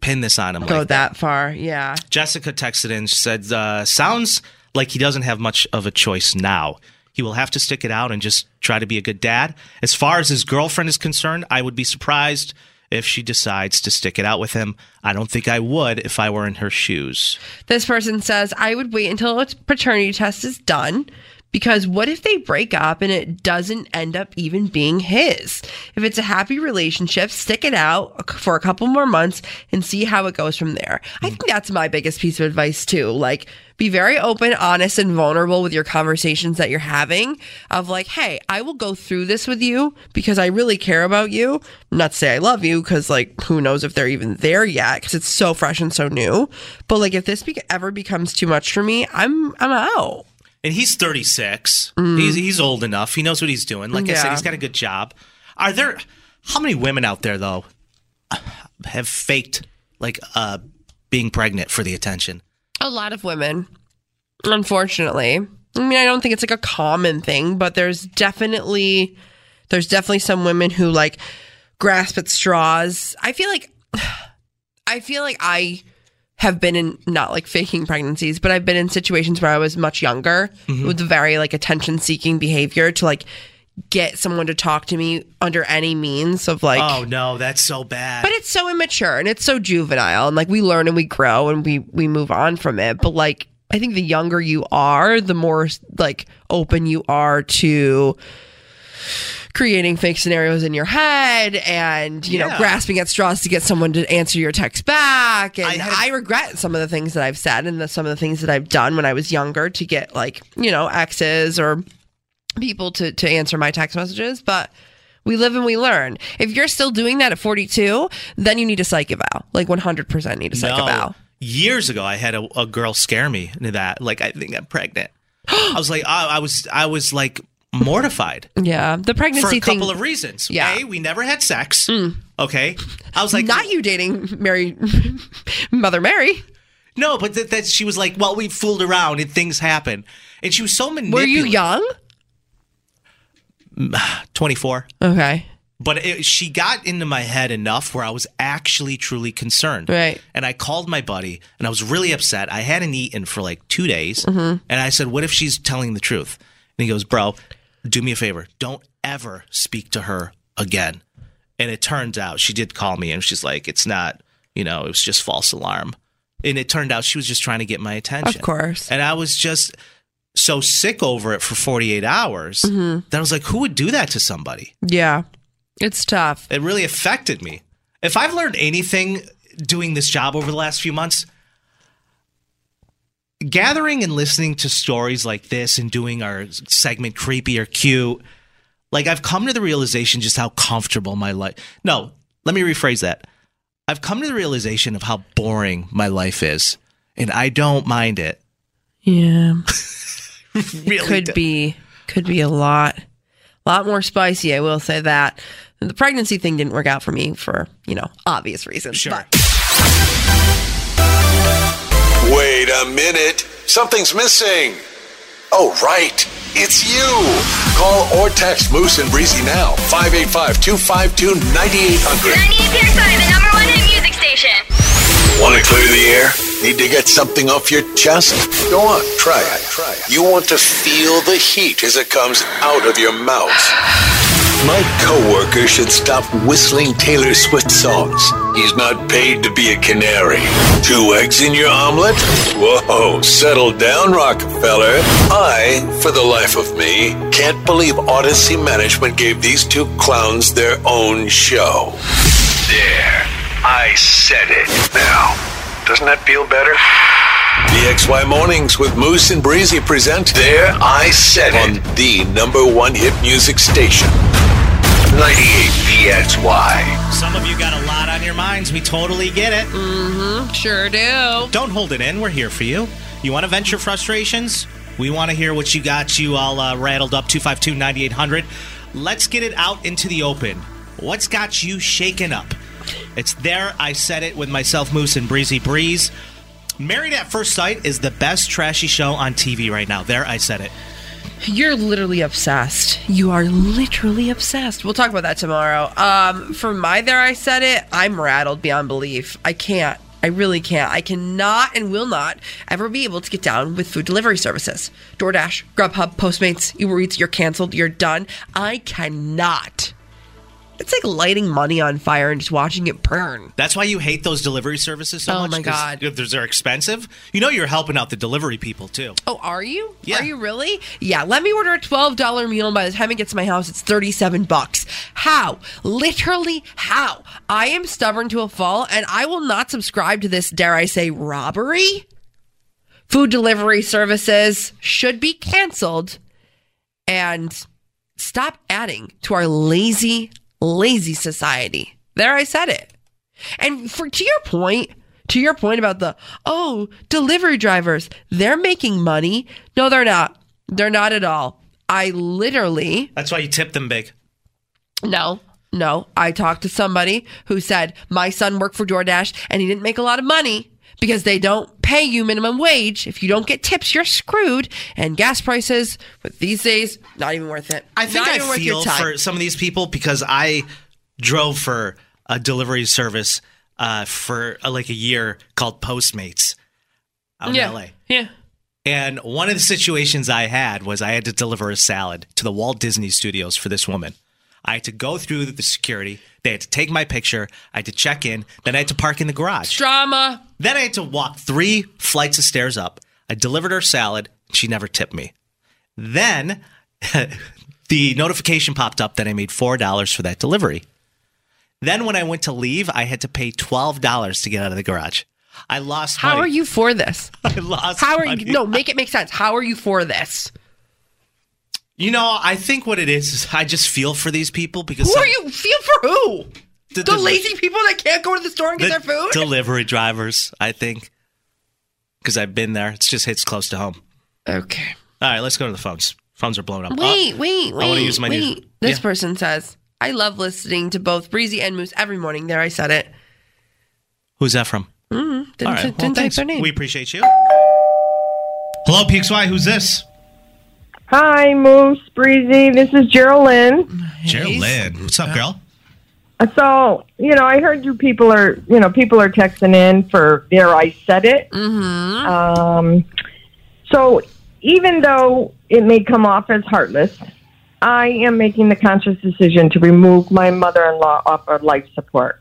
pin this on him." Go like that far. Yeah. Jessica texted in. She said, uh, "Sounds like he doesn't have much of a choice now. He will have to stick it out and just try to be a good dad. As far as his girlfriend is concerned, I would be surprised." If she decides to stick it out with him, I don't think I would if I were in her shoes. This person says I would wait until its paternity test is done Because what if they break up and it doesn't end up even being his? If it's a happy relationship, stick it out for a couple more months and see how it goes from there. I think that's my biggest piece of advice too. Like, be very open, honest, and vulnerable with your conversations that you're having of like, hey, I will go through this with you because I really care about you. Not to say I love you because like who knows if they're even there yet because it's so fresh and so new. But like if this be- ever becomes too much for me, I'm I'm out. And he's 36. He's he's old enough. He knows what he's doing. Like I said, Mm. He's got a good job. Are there how many women out there though have faked like uh being pregnant for the attention? A lot of women, unfortunately. I mean, I don't think it's like a common thing, but there's definitely there's definitely some women who like grasp at straws. I feel like I feel like I have been in not like faking pregnancies, but I've been in situations where I was much younger mm-hmm. with very like attention seeking behavior to like get someone to talk to me under any means of like oh no, that's so bad. but it's so immature and it's so juvenile and like we learn and we grow and we we move on from it but like i think the younger you are the more like open you are to creating fake scenarios in your head and you know grasping at straws to get someone to answer your text back and I, regret some of the things that I've said and the, some of the things that I've done when I was younger to get like you know exes or people to to answer my text messages but we live and we learn. If you're still doing that at 42, then you need a psych eval. Like 100% need a psych eval. Years ago, I had a, a girl scare me into that. Like, I think I'm pregnant. I was like, I, I was, I was like mortified Yeah, the pregnancy for a couple thing. of reasons. Yeah. A, we never had sex. Okay, I was like, not you dating Mary, Mother Mary. No, but that, that she was like, well, we fooled around and things happen, and she was so manipulative. Were you young? Twenty four. Okay. But it, she got into my head enough where I was actually truly concerned. Right. And I called my buddy and I was really upset. I hadn't eaten for like two days. Mhm. And I said, What if she's telling the truth? And he goes, Bro, do me a favor. Don't ever speak to her again. And it turns out she did call me and she's like, It's not, you know, it was just false alarm. And it turned out she was just trying to get my attention. Of course. And I was just so sick over it for 48 hours Mhm. that I was like, Who would do that to somebody? Yeah. It's tough. It really affected me. If I've learned anything doing this job over the last few months, gathering and listening to stories like this and doing our segment creepy or cute, like I've come to the realization just how comfortable my life. No, let me rephrase that. I've come to the realization of how boring my life is, and I don't mind it. Yeah. really could do. be could be a lot lot more spicy, I will say that. The pregnancy thing didn't work out for me for, you know, obvious reasons. Sure. But Wait a minute. Something's missing. Oh, right. It's you. Call or text Moose and Breezy now. 585 252 9800. 98.5, the number one hit music station. Want to clear the air? Need to get something off your chest? Go on, try it. Try it. You want to feel the heat as it comes out of your mouth. My coworker should stop whistling Taylor Swift songs. He's not paid to be a canary. Two eggs in your omelet? Whoa, settle down, Rockefeller. I, for the life of me, can't believe Audacy Management gave these two clowns their own show. There. I said it. Now, doesn't that feel better? PXY Mornings with Moose and Breezy present There I Said It on the number one hit music station. 98 PXY. Some of you got a lot on your minds. We totally get it. Mm-hmm. Sure do. Don't hold it in. We're here for you. You want to vent your frustrations? We want to hear what you got you all uh, rattled up. 252 9800. Let's get it out into the open. What's got you shaken up? It's There I Said It with myself, Moose, and Breezy Breeze. Married at First Sight is the best trashy show on TV right now. There I Said It. You're literally obsessed. You are literally obsessed. We'll talk about that tomorrow. Um, for my there, I said it. I'm rattled beyond belief. I can't. I really can't. I cannot and will not ever be able to get down with food delivery services. DoorDash, Grubhub, Postmates, Uber Eats, you're canceled. You're done. I cannot. It's like lighting money on fire and just watching it burn. That's why you hate those delivery services so Oh much. my 'cause God. if they're expensive. You know you're helping out the delivery people too. Oh, are you? Yeah. Are you really? Yeah. Let me order a twelve dollar meal, and by the time it gets to my house, it's thirty seven bucks. How? Literally, how? I am stubborn to a fault, and I will not subscribe to this. Dare I say, robbery? Food delivery services should be canceled, and stop adding to our lazy, lazy society. There, I said it. And for to your point, to your point about the oh delivery drivers, they're making money. No, they're not. They're not at all. I literally That's why you tip them big. no. No, I talked to somebody who said my son worked for DoorDash and he didn't make a lot of money because they don't pay you minimum wage. If you don't get tips, you're screwed. And gas prices, but these days, not even worth it. I think Not I even worth your feel time. for some of these people because I drove for a delivery service uh, for uh, like a year called Postmates out in yeah. LA. Yeah. And one of the situations I had was I had to deliver a salad to the Walt Disney Studios for this woman. I had to go through the security. They had to take my picture. I had to check in. Then I had to park in the garage. Drama. Then I had to walk three flights of stairs up. I delivered her salad. She never tipped me. Then the notification popped up that I made $4 for that delivery. Then when I went to leave, I had to pay $12 to get out of the garage. I lost How money. are you for this? I lost How are money. you? No, make it make sense. How are you for this? You know, I think what it is is I just feel for these people because Who some- are you? Feel for who? The- The, lazy people that can't go to the store and get the their food? delivery drivers, I think. Because I've been there. It's just hits close to home. Okay. All right, let's go to the phones. Phones are blowing up. Wait, Oh, wait, wait. I want to use my wait. new. This Yeah. person says, I love listening to both Breezy and Moose every morning. There, I said it. Who's that from? Mm, didn't right. didn't Well, type their name. We appreciate you. Hello, PXY. Who's this? Hi, Moose, Breezy. This is Geraldine. Geraldine. What's up, girl? So, you know, I heard you people are, you know, people are texting in for there I said it. Mm-hmm. Um, so even though it may come off as heartless, I am making the conscious decision to remove my mother-in-law off of life support.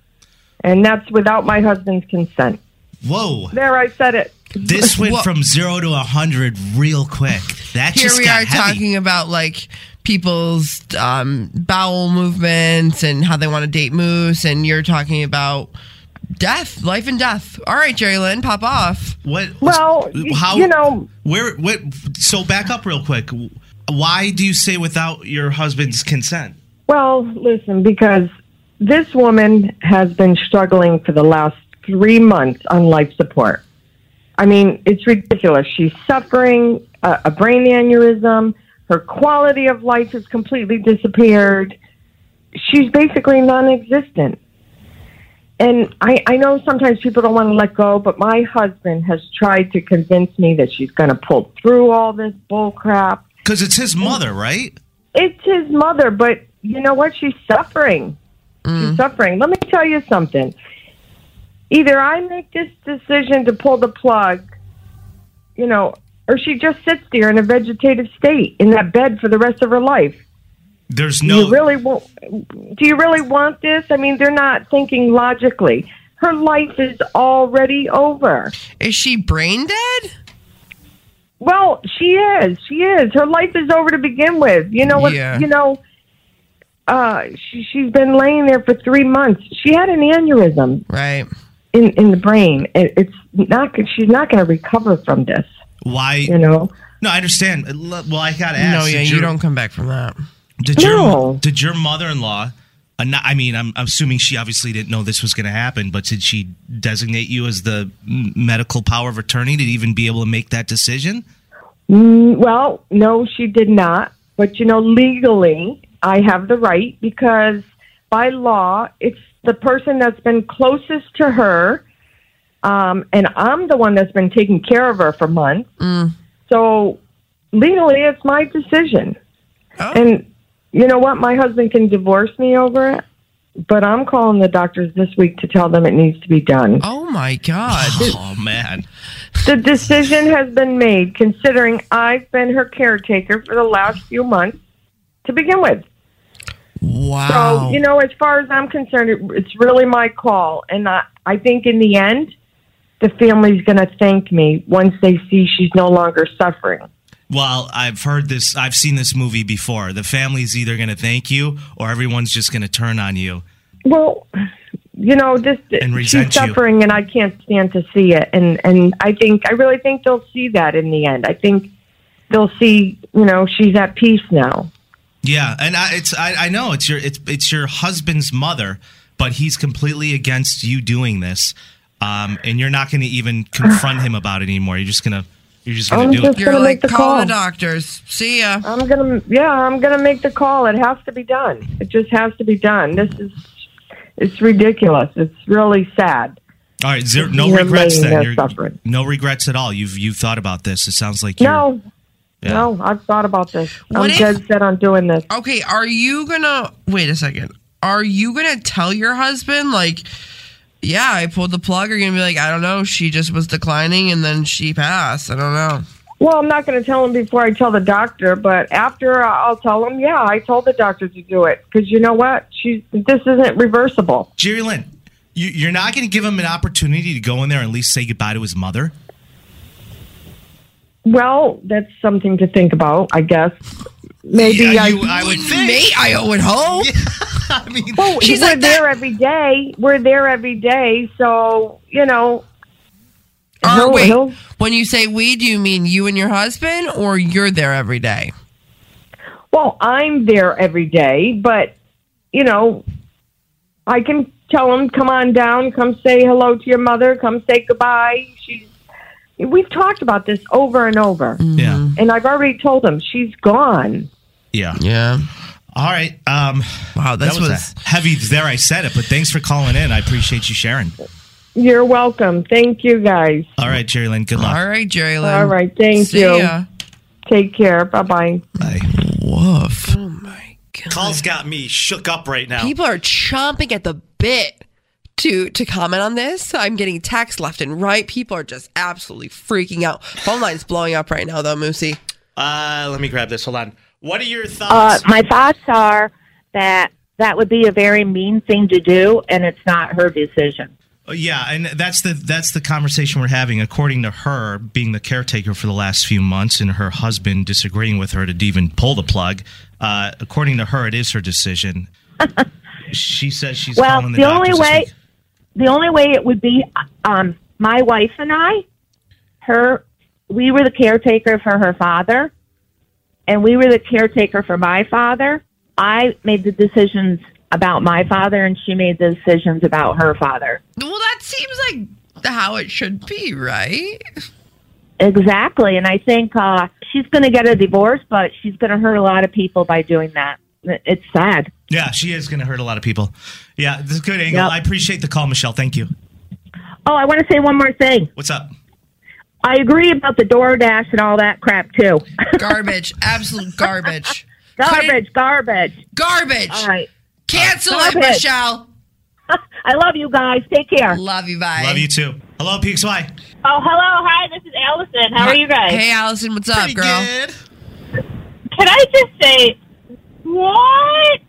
And that's without my husband's consent. Whoa. There I said it. This went from zero to a hundred real quick. That Here just we got are heavy. talking about like people's um, bowel movements and how they want to date Moose, and you're talking about death, life and death. All right, Jerry Lynn, pop off. What? Well, How? you know, Where? What? So back up real quick. Why do you say without your husband's consent? Well, listen, because this woman has been struggling for the last three months on life support. I mean, it's ridiculous. She's suffering a, a brain aneurysm. Her quality of life has completely disappeared. She's basically non existent. And I, I know sometimes people don't want to let go, but my husband has tried to convince me that she's going to pull through all this bull crap. Because it's his mother, right? It's his mother, but you know what? She's suffering. She's mm. suffering. Let me tell you something. Either I make this decision to pull the plug, you know, or she just sits there in a vegetative state in that bed for the rest of her life. There's Do no. you really want? Do you really want this? I mean, they're not thinking logically. Her life is already over. Is she brain dead? Well, she is. She is. Her life is over to begin with. You know what? Yeah. You know, uh, she, she's been laying there for three months. She had an aneurysm Right. In in the brain. It, it's not. She's not going to recover from this. Why? You know. No, I understand. Well, I gotta ask. No, yeah, you your- don't come back from that. Did your did your mother-in-law? Uh, I mean, I'm, I'm assuming she obviously didn't know this was going to happen, but did she designate you as the medical power of attorney to even be able to make that decision? Mm, well, no, she did not. But you know, legally, I have the right because by law, it's the person that's been closest to her, um, and I'm the one that's been taking care of her for months. So legally, it's my decision. And you know what? My husband can divorce me over it, but I'm calling the doctors this week to tell them it needs to be done. Oh my God. Oh man, The decision has been made considering I've been her caretaker for the last few months to begin with. Wow. So, you know, as far as I'm concerned, it, it's really my call. And I, I think in the end, the family's going to thank me once they see she's no longer suffering. Well, I've heard this. I've seen this movie before. The family's either going to thank you or everyone's just going to turn on you. Well, you know, this And resent she's you. suffering, and I can't stand to see it. And and I think I really think they'll see that in the end. I think they'll see, you know, she's at peace now. Yeah, and I, it's I, I know it's your it's it's your husband's mother, but he's completely against you doing this, um, and you're not going to even confront him about it anymore. You're just gonna you're just gonna I'm do just it. gonna You're like, make the call call. the doctors. See ya. I'm gonna, yeah, I'm gonna make the call. It has to be done. It just has to be done. This is, it's ridiculous. It's really sad. All right, zero, no regrets then. You're, suffering. no regrets at all. You've you've thought about this. It sounds like you're, No, Yeah. no, I've thought about this. What I'm if- dead set on doing this. Okay, are you gonna wait a second? Are you gonna tell your husband like, yeah, I pulled the plug? Or you gonna be like, I don't know, she just was declining and then she passed. I don't know. Well, I'm not going to tell him before I tell the doctor, but after uh, I'll tell him, yeah, I told the doctor to do it because you know what? She's this isn't reversible. Jerry Lynn, you, you're not going to give him an opportunity to go in there and at least say goodbye to his mother. Well, that's something to think about, I guess. Maybe Yeah, I. you- I would think. Me, I would hope. I mean, well, She's we're like that- there every day. We're there every day, so you know. Or he'll- wait, he'll- when you say we, do you mean you and your husband, or you're there every day? Well, I'm there every day, but you know, I can tell him, "Come on down, come say hello to your mother, come say goodbye." She's. We've talked about this over and over, Yeah, and I've already told him she's gone. yeah. Yeah. All right. Um, Wow, that was, was. a heavy. There, I said it, but thanks for calling in. I appreciate you sharing. You're welcome. Thank you, guys. All right, Jerry Lynn. Good luck. All right, Jerry Lynn. All right, thank See you. ya. Take care. Bye bye. Bye. Woof. Oh my god. Calls got me shook up right now. People are chomping at the bit to to comment on this. I'm getting texts left and right. People are just absolutely freaking out. Phone line's blowing up right now, though, Moosey. Uh, let me grab this. Hold on. What are your Uh, thoughts? my thoughts are that that would be a very mean thing to do, and it's not her decision. Uh, Yeah, and that's the that's the conversation we're having. According to her, being the caretaker for the last few months, and her husband disagreeing with her to even pull the plug. Uh, according to her, it is her decision. she says she's well, calling the, the, only way, week. The only way it would be, um, my wife and I, her, we were the caretaker for her father, and we were the caretaker for my father. I made the decisions about my father, and she made the decisions about her father. Well, that seems like how it should be, right? Exactly, and I think uh, she's going to get a divorce, but she's going to hurt a lot of people by doing that. It's sad. Yeah, she is going to hurt a lot of people. Yeah, this is a good angle. Yep. I appreciate the call, Michelle. Thank you. Oh, I want to say one more thing. What's up? I agree about the DoorDash and all that crap too. Garbage. Absolute garbage. garbage, garbage, Garbage. All right. Cancel it, Michelle. I love you guys. Take care. Love you. Bye. Love you too. Hello, PXY. Oh, hello. Hi, this is Allison. How are you guys? Hey, Allison. What's up, girl? Can I just say, what?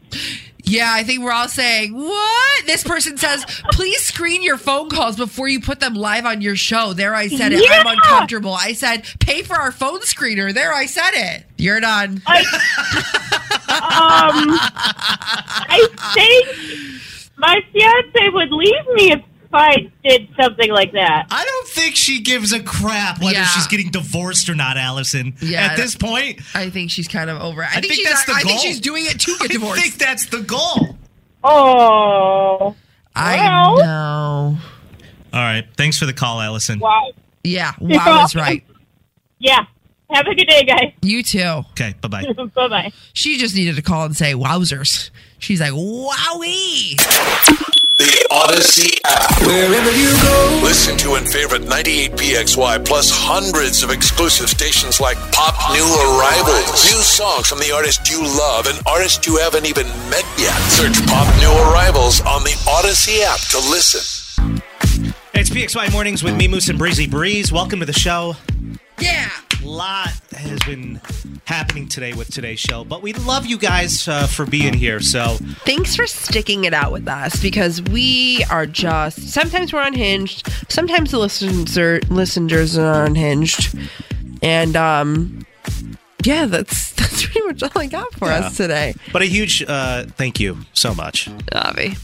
Yeah, I think we're all saying, what? This person says, please screen your phone calls before you put them live on your show. There I said it. I'm uncomfortable. I said, pay for our phone screener. There I said it. You're done. Um, I think my fiance would leave me if I did something like that. I don't think she gives a crap whether Yeah. she's getting divorced or not, Allison. Yeah, At this point, I think she's kind of over it. I, I think, think that's the I think goal. she's doing it to get divorced. I think that's the goal. Oh. I Well. know. All right. Thanks for the call, Allison. Wow. Yeah, wow is right. Yeah. Have a good day, guys. You too. Okay. Bye bye. bye bye. She just needed to call and say, wowzers. She's like, wowie. The Audacy app. Wherever you go. Listen to and favorite 98PXY plus hundreds of exclusive stations like Pop New Arrivals. New songs from the artists you love and artists you haven't even met yet. Search Pop New Arrivals on the Audacy app to listen. It's PXY Mornings with me, Moose and Breezy Breeze. Welcome to the show. Yeah. Lot has been happening today with today's show, but we love you guys uh, for being here. So Thanks for sticking it out with us because we are just sometimes we're unhinged, sometimes the listeners listeners are unhinged, and um, yeah, that's that's pretty much all I got for Yeah. us today. But a huge uh, thank you so much. Avi.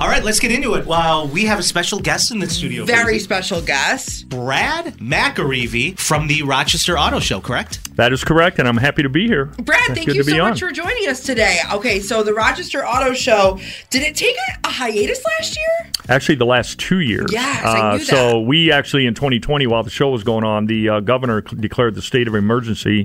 All right, let's get into it. Wow, we have a special guest in the studio. Very Breezy. special guest. Brad McAreevy from the Rochester Auto Show, correct? That is correct, and I'm happy to be here. Brad, thank you to be so on. much for joining us today. Okay, so the Rochester Auto Show, did it take a, a hiatus last year? Actually, the last two years. Yes, I knew that. So we actually in 2020, while the show was going on, the uh, governor declared the state of emergency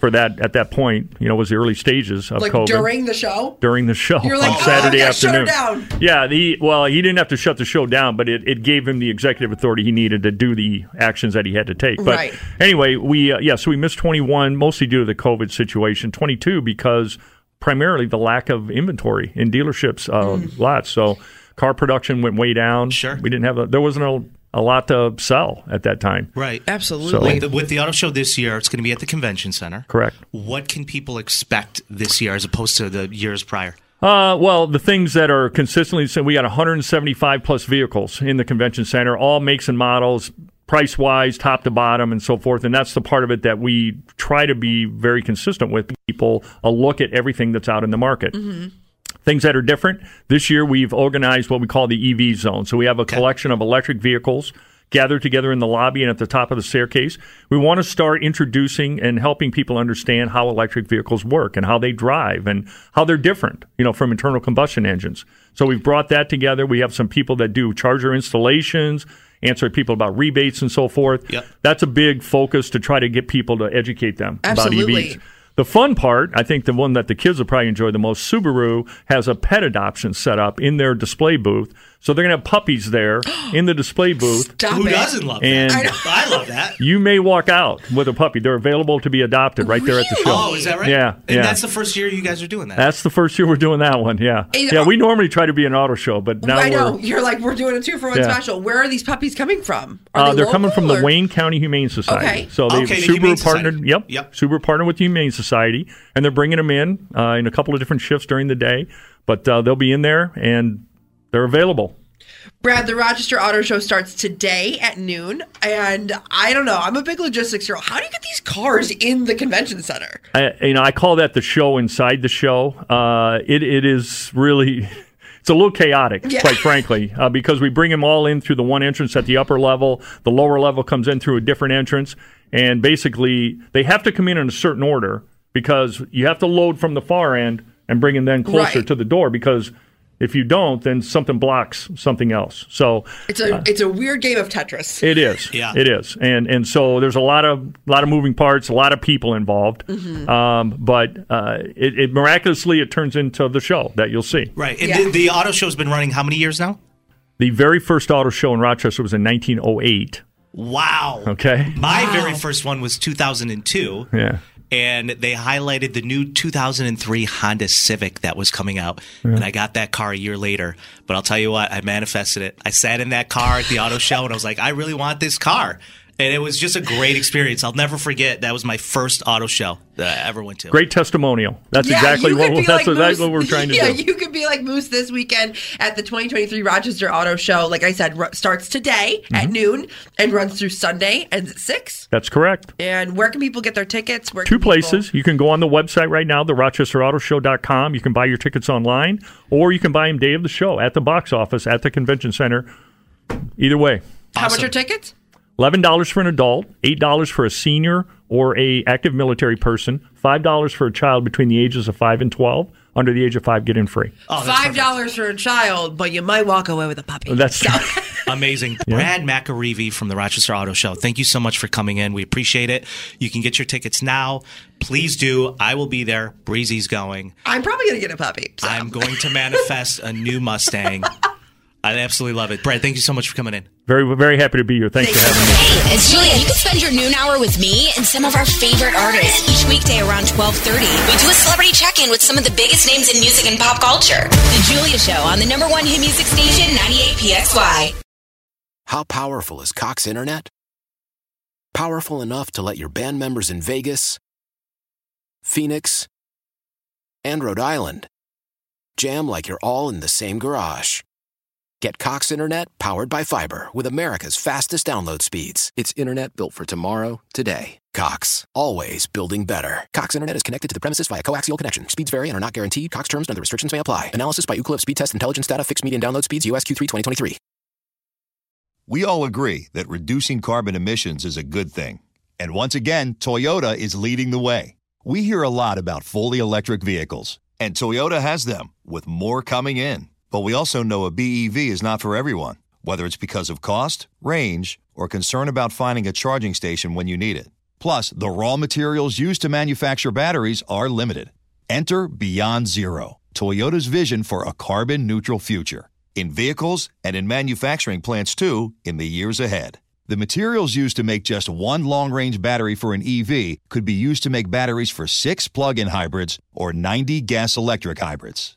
for that. At that point, you know, was the early stages of like COVID. during the show? during the show You're like, on "Oh, Saturday I shut afternoon. her down." Yeah, the well, he didn't have to shut the show down, but it, it gave him the executive authority he needed to do the actions that he had to take. But Right. anyway, we uh, yeah, so we missed 21 mostly due to the COVID situation. 22 because primarily the lack of inventory in dealerships uh, Mm. lots. So car production went way down. Sure, we didn't have a, there wasn't a, a lot to sell at that time. Right. Absolutely. With the, with the auto show this year, it's going to be at the convention center. Correct. What can people expect this year as opposed to the years prior? Uh, well, the things that are consistently, so we got 175 plus vehicles in the convention center, all makes and models, price wise, top to bottom, and so forth. And that's the part of it that we try to be very consistent with people, a look at everything that's out in the market. Things that are different this year, we've organized what we call the EV zone. So we have a collection of electric vehicles gathered together in the lobby and at the top of the staircase. We want to start introducing and helping people understand how electric vehicles work and how they drive and how they're different, you know, from internal combustion engines. So we've brought that together. We have some people that do charger installations, answer people about rebates and so forth. That's a big focus to try to get people to educate them Absolutely. about EVs. The fun part, I think the one that the kids will probably enjoy the most, Subaru has a pet adoption set up in their display booth. So they're going to have puppies there in the display booth. Stop Who it. doesn't love And- that? I, love that. You may walk out with a puppy. They're available to be adopted right there at the show. Oh, is that right? Yeah. And yeah. that's the first year you guys are doing that. That's the first year we're doing that one. Yeah. Hey, Yeah, we normally try to be an auto show, but now I we're. know. You're like, we're doing a two for one Yeah. special. Where are these puppies coming from? Are Uh, they they're coming from local, the Wayne County Humane Society. Okay. So they Okay, the Subaru Humane partnered. Society. Yep, Yep. Subaru partnered with the Humane Society, and they're bringing them in uh, in a couple of different shifts during the day. But uh, they'll be in there, and they're available. Brad, the Rochester Auto Show starts today at noon. And I don't know, I'm a big logistics girl. How do you get these cars in the convention center? I, you know, I call that the show inside the show. Uh, it it is really. It's a little chaotic, Yeah. quite frankly, uh, because we bring them all in through the one entrance at the upper level. The lower level comes in through a different entrance, and basically they have to come in in a certain order because you have to load from the far end and bring them then closer Right. to the door. Because if you don't, then something blocks something else. So It's a it's a weird game of Tetris. it is. Yeah. It is. And and so there's a lot of lot of moving parts, a lot of people involved. Mm-hmm. Um, but uh, it, it miraculously it turns into the show that you'll see. right. And Yeah. the, the auto show's been running how many years now? The very first auto show in Rochester was in 1908. Wow. Okay. My very first one was 2002. Yeah. And they highlighted the new 2003 Honda Civic that was coming out. And I got that car a year later. But I'll tell you what, I manifested it. I sat in that car at the auto show and I was like, I really want this car. And it was just a great experience. I'll never forget. That was my first auto show that I ever went to. Great testimonial. That's Yeah, exactly what could be that's like exactly Moose- what we're trying to yeah, do. Yeah, you could be like Moose this weekend at the 2023 Rochester Auto Show. Like I said, r- starts today Mm-hmm. at noon and runs through Sunday and at six. That's correct. And where can people get their tickets? Where Two can people- places. You can go on the website right now, the rochesterautoshow.com. You can buy your tickets online, or you can buy them day of the show at the box office at the convention center. Either way. How much are tickets? Eleven dollars for an adult, eight dollars for a senior or a active military person, five dollars for a child between the ages of five and twelve. Under the age of five, get in free. Oh, that's Five dollars for a child, but you might walk away with a puppy. That's Amazing. Brad McAreevy from the Rochester Auto Show. Thank you so much for coming in. We appreciate it. You can get your tickets now. Please do. I will be there. Breezy's going. I'm probably gonna get a puppy. so. I'm going to manifest a new Mustang. I absolutely love it. Brad, thank you so much for coming in. very very happy to be here. Thanks for having me. Hey, it's Julia. You can spend your noon hour with me and some of our favorite artists each weekday around 12:30. We do a celebrity check-in with some of the biggest names in music and pop culture. The Julia Show on the number one hit music station, 98 PXY. How powerful is Cox Internet? Powerful enough to let your band members in Vegas, Phoenix, and Rhode Island jam like you're all in the same garage. Get Cox Internet powered by fiber with America's fastest download speeds. It's internet built for tomorrow, today. Cox, always building better. Cox Internet is connected to the premises via coaxial connection. Speeds vary and are not guaranteed. Cox terms and other restrictions may apply. Analysis by Ookla Speed Test Intelligence Data. Fixed median download speeds. USQ3 2023. We all agree that reducing carbon emissions is a good thing. And once again, Toyota is leading the way. We hear a lot about fully electric vehicles, and Toyota has them, with more coming in. But we also know a BEV is not for everyone, whether it's because of cost, range, or concern about finding a charging station when you need it. Plus, the raw materials used to manufacture batteries are limited. Enter Beyond Zero, Toyota's vision for a carbon neutral future. In vehicles and in manufacturing plants too, in the years ahead. The materials used to make just one long range battery for an EV could be used to make batteries for six plug in hybrids or 90 gas electric hybrids.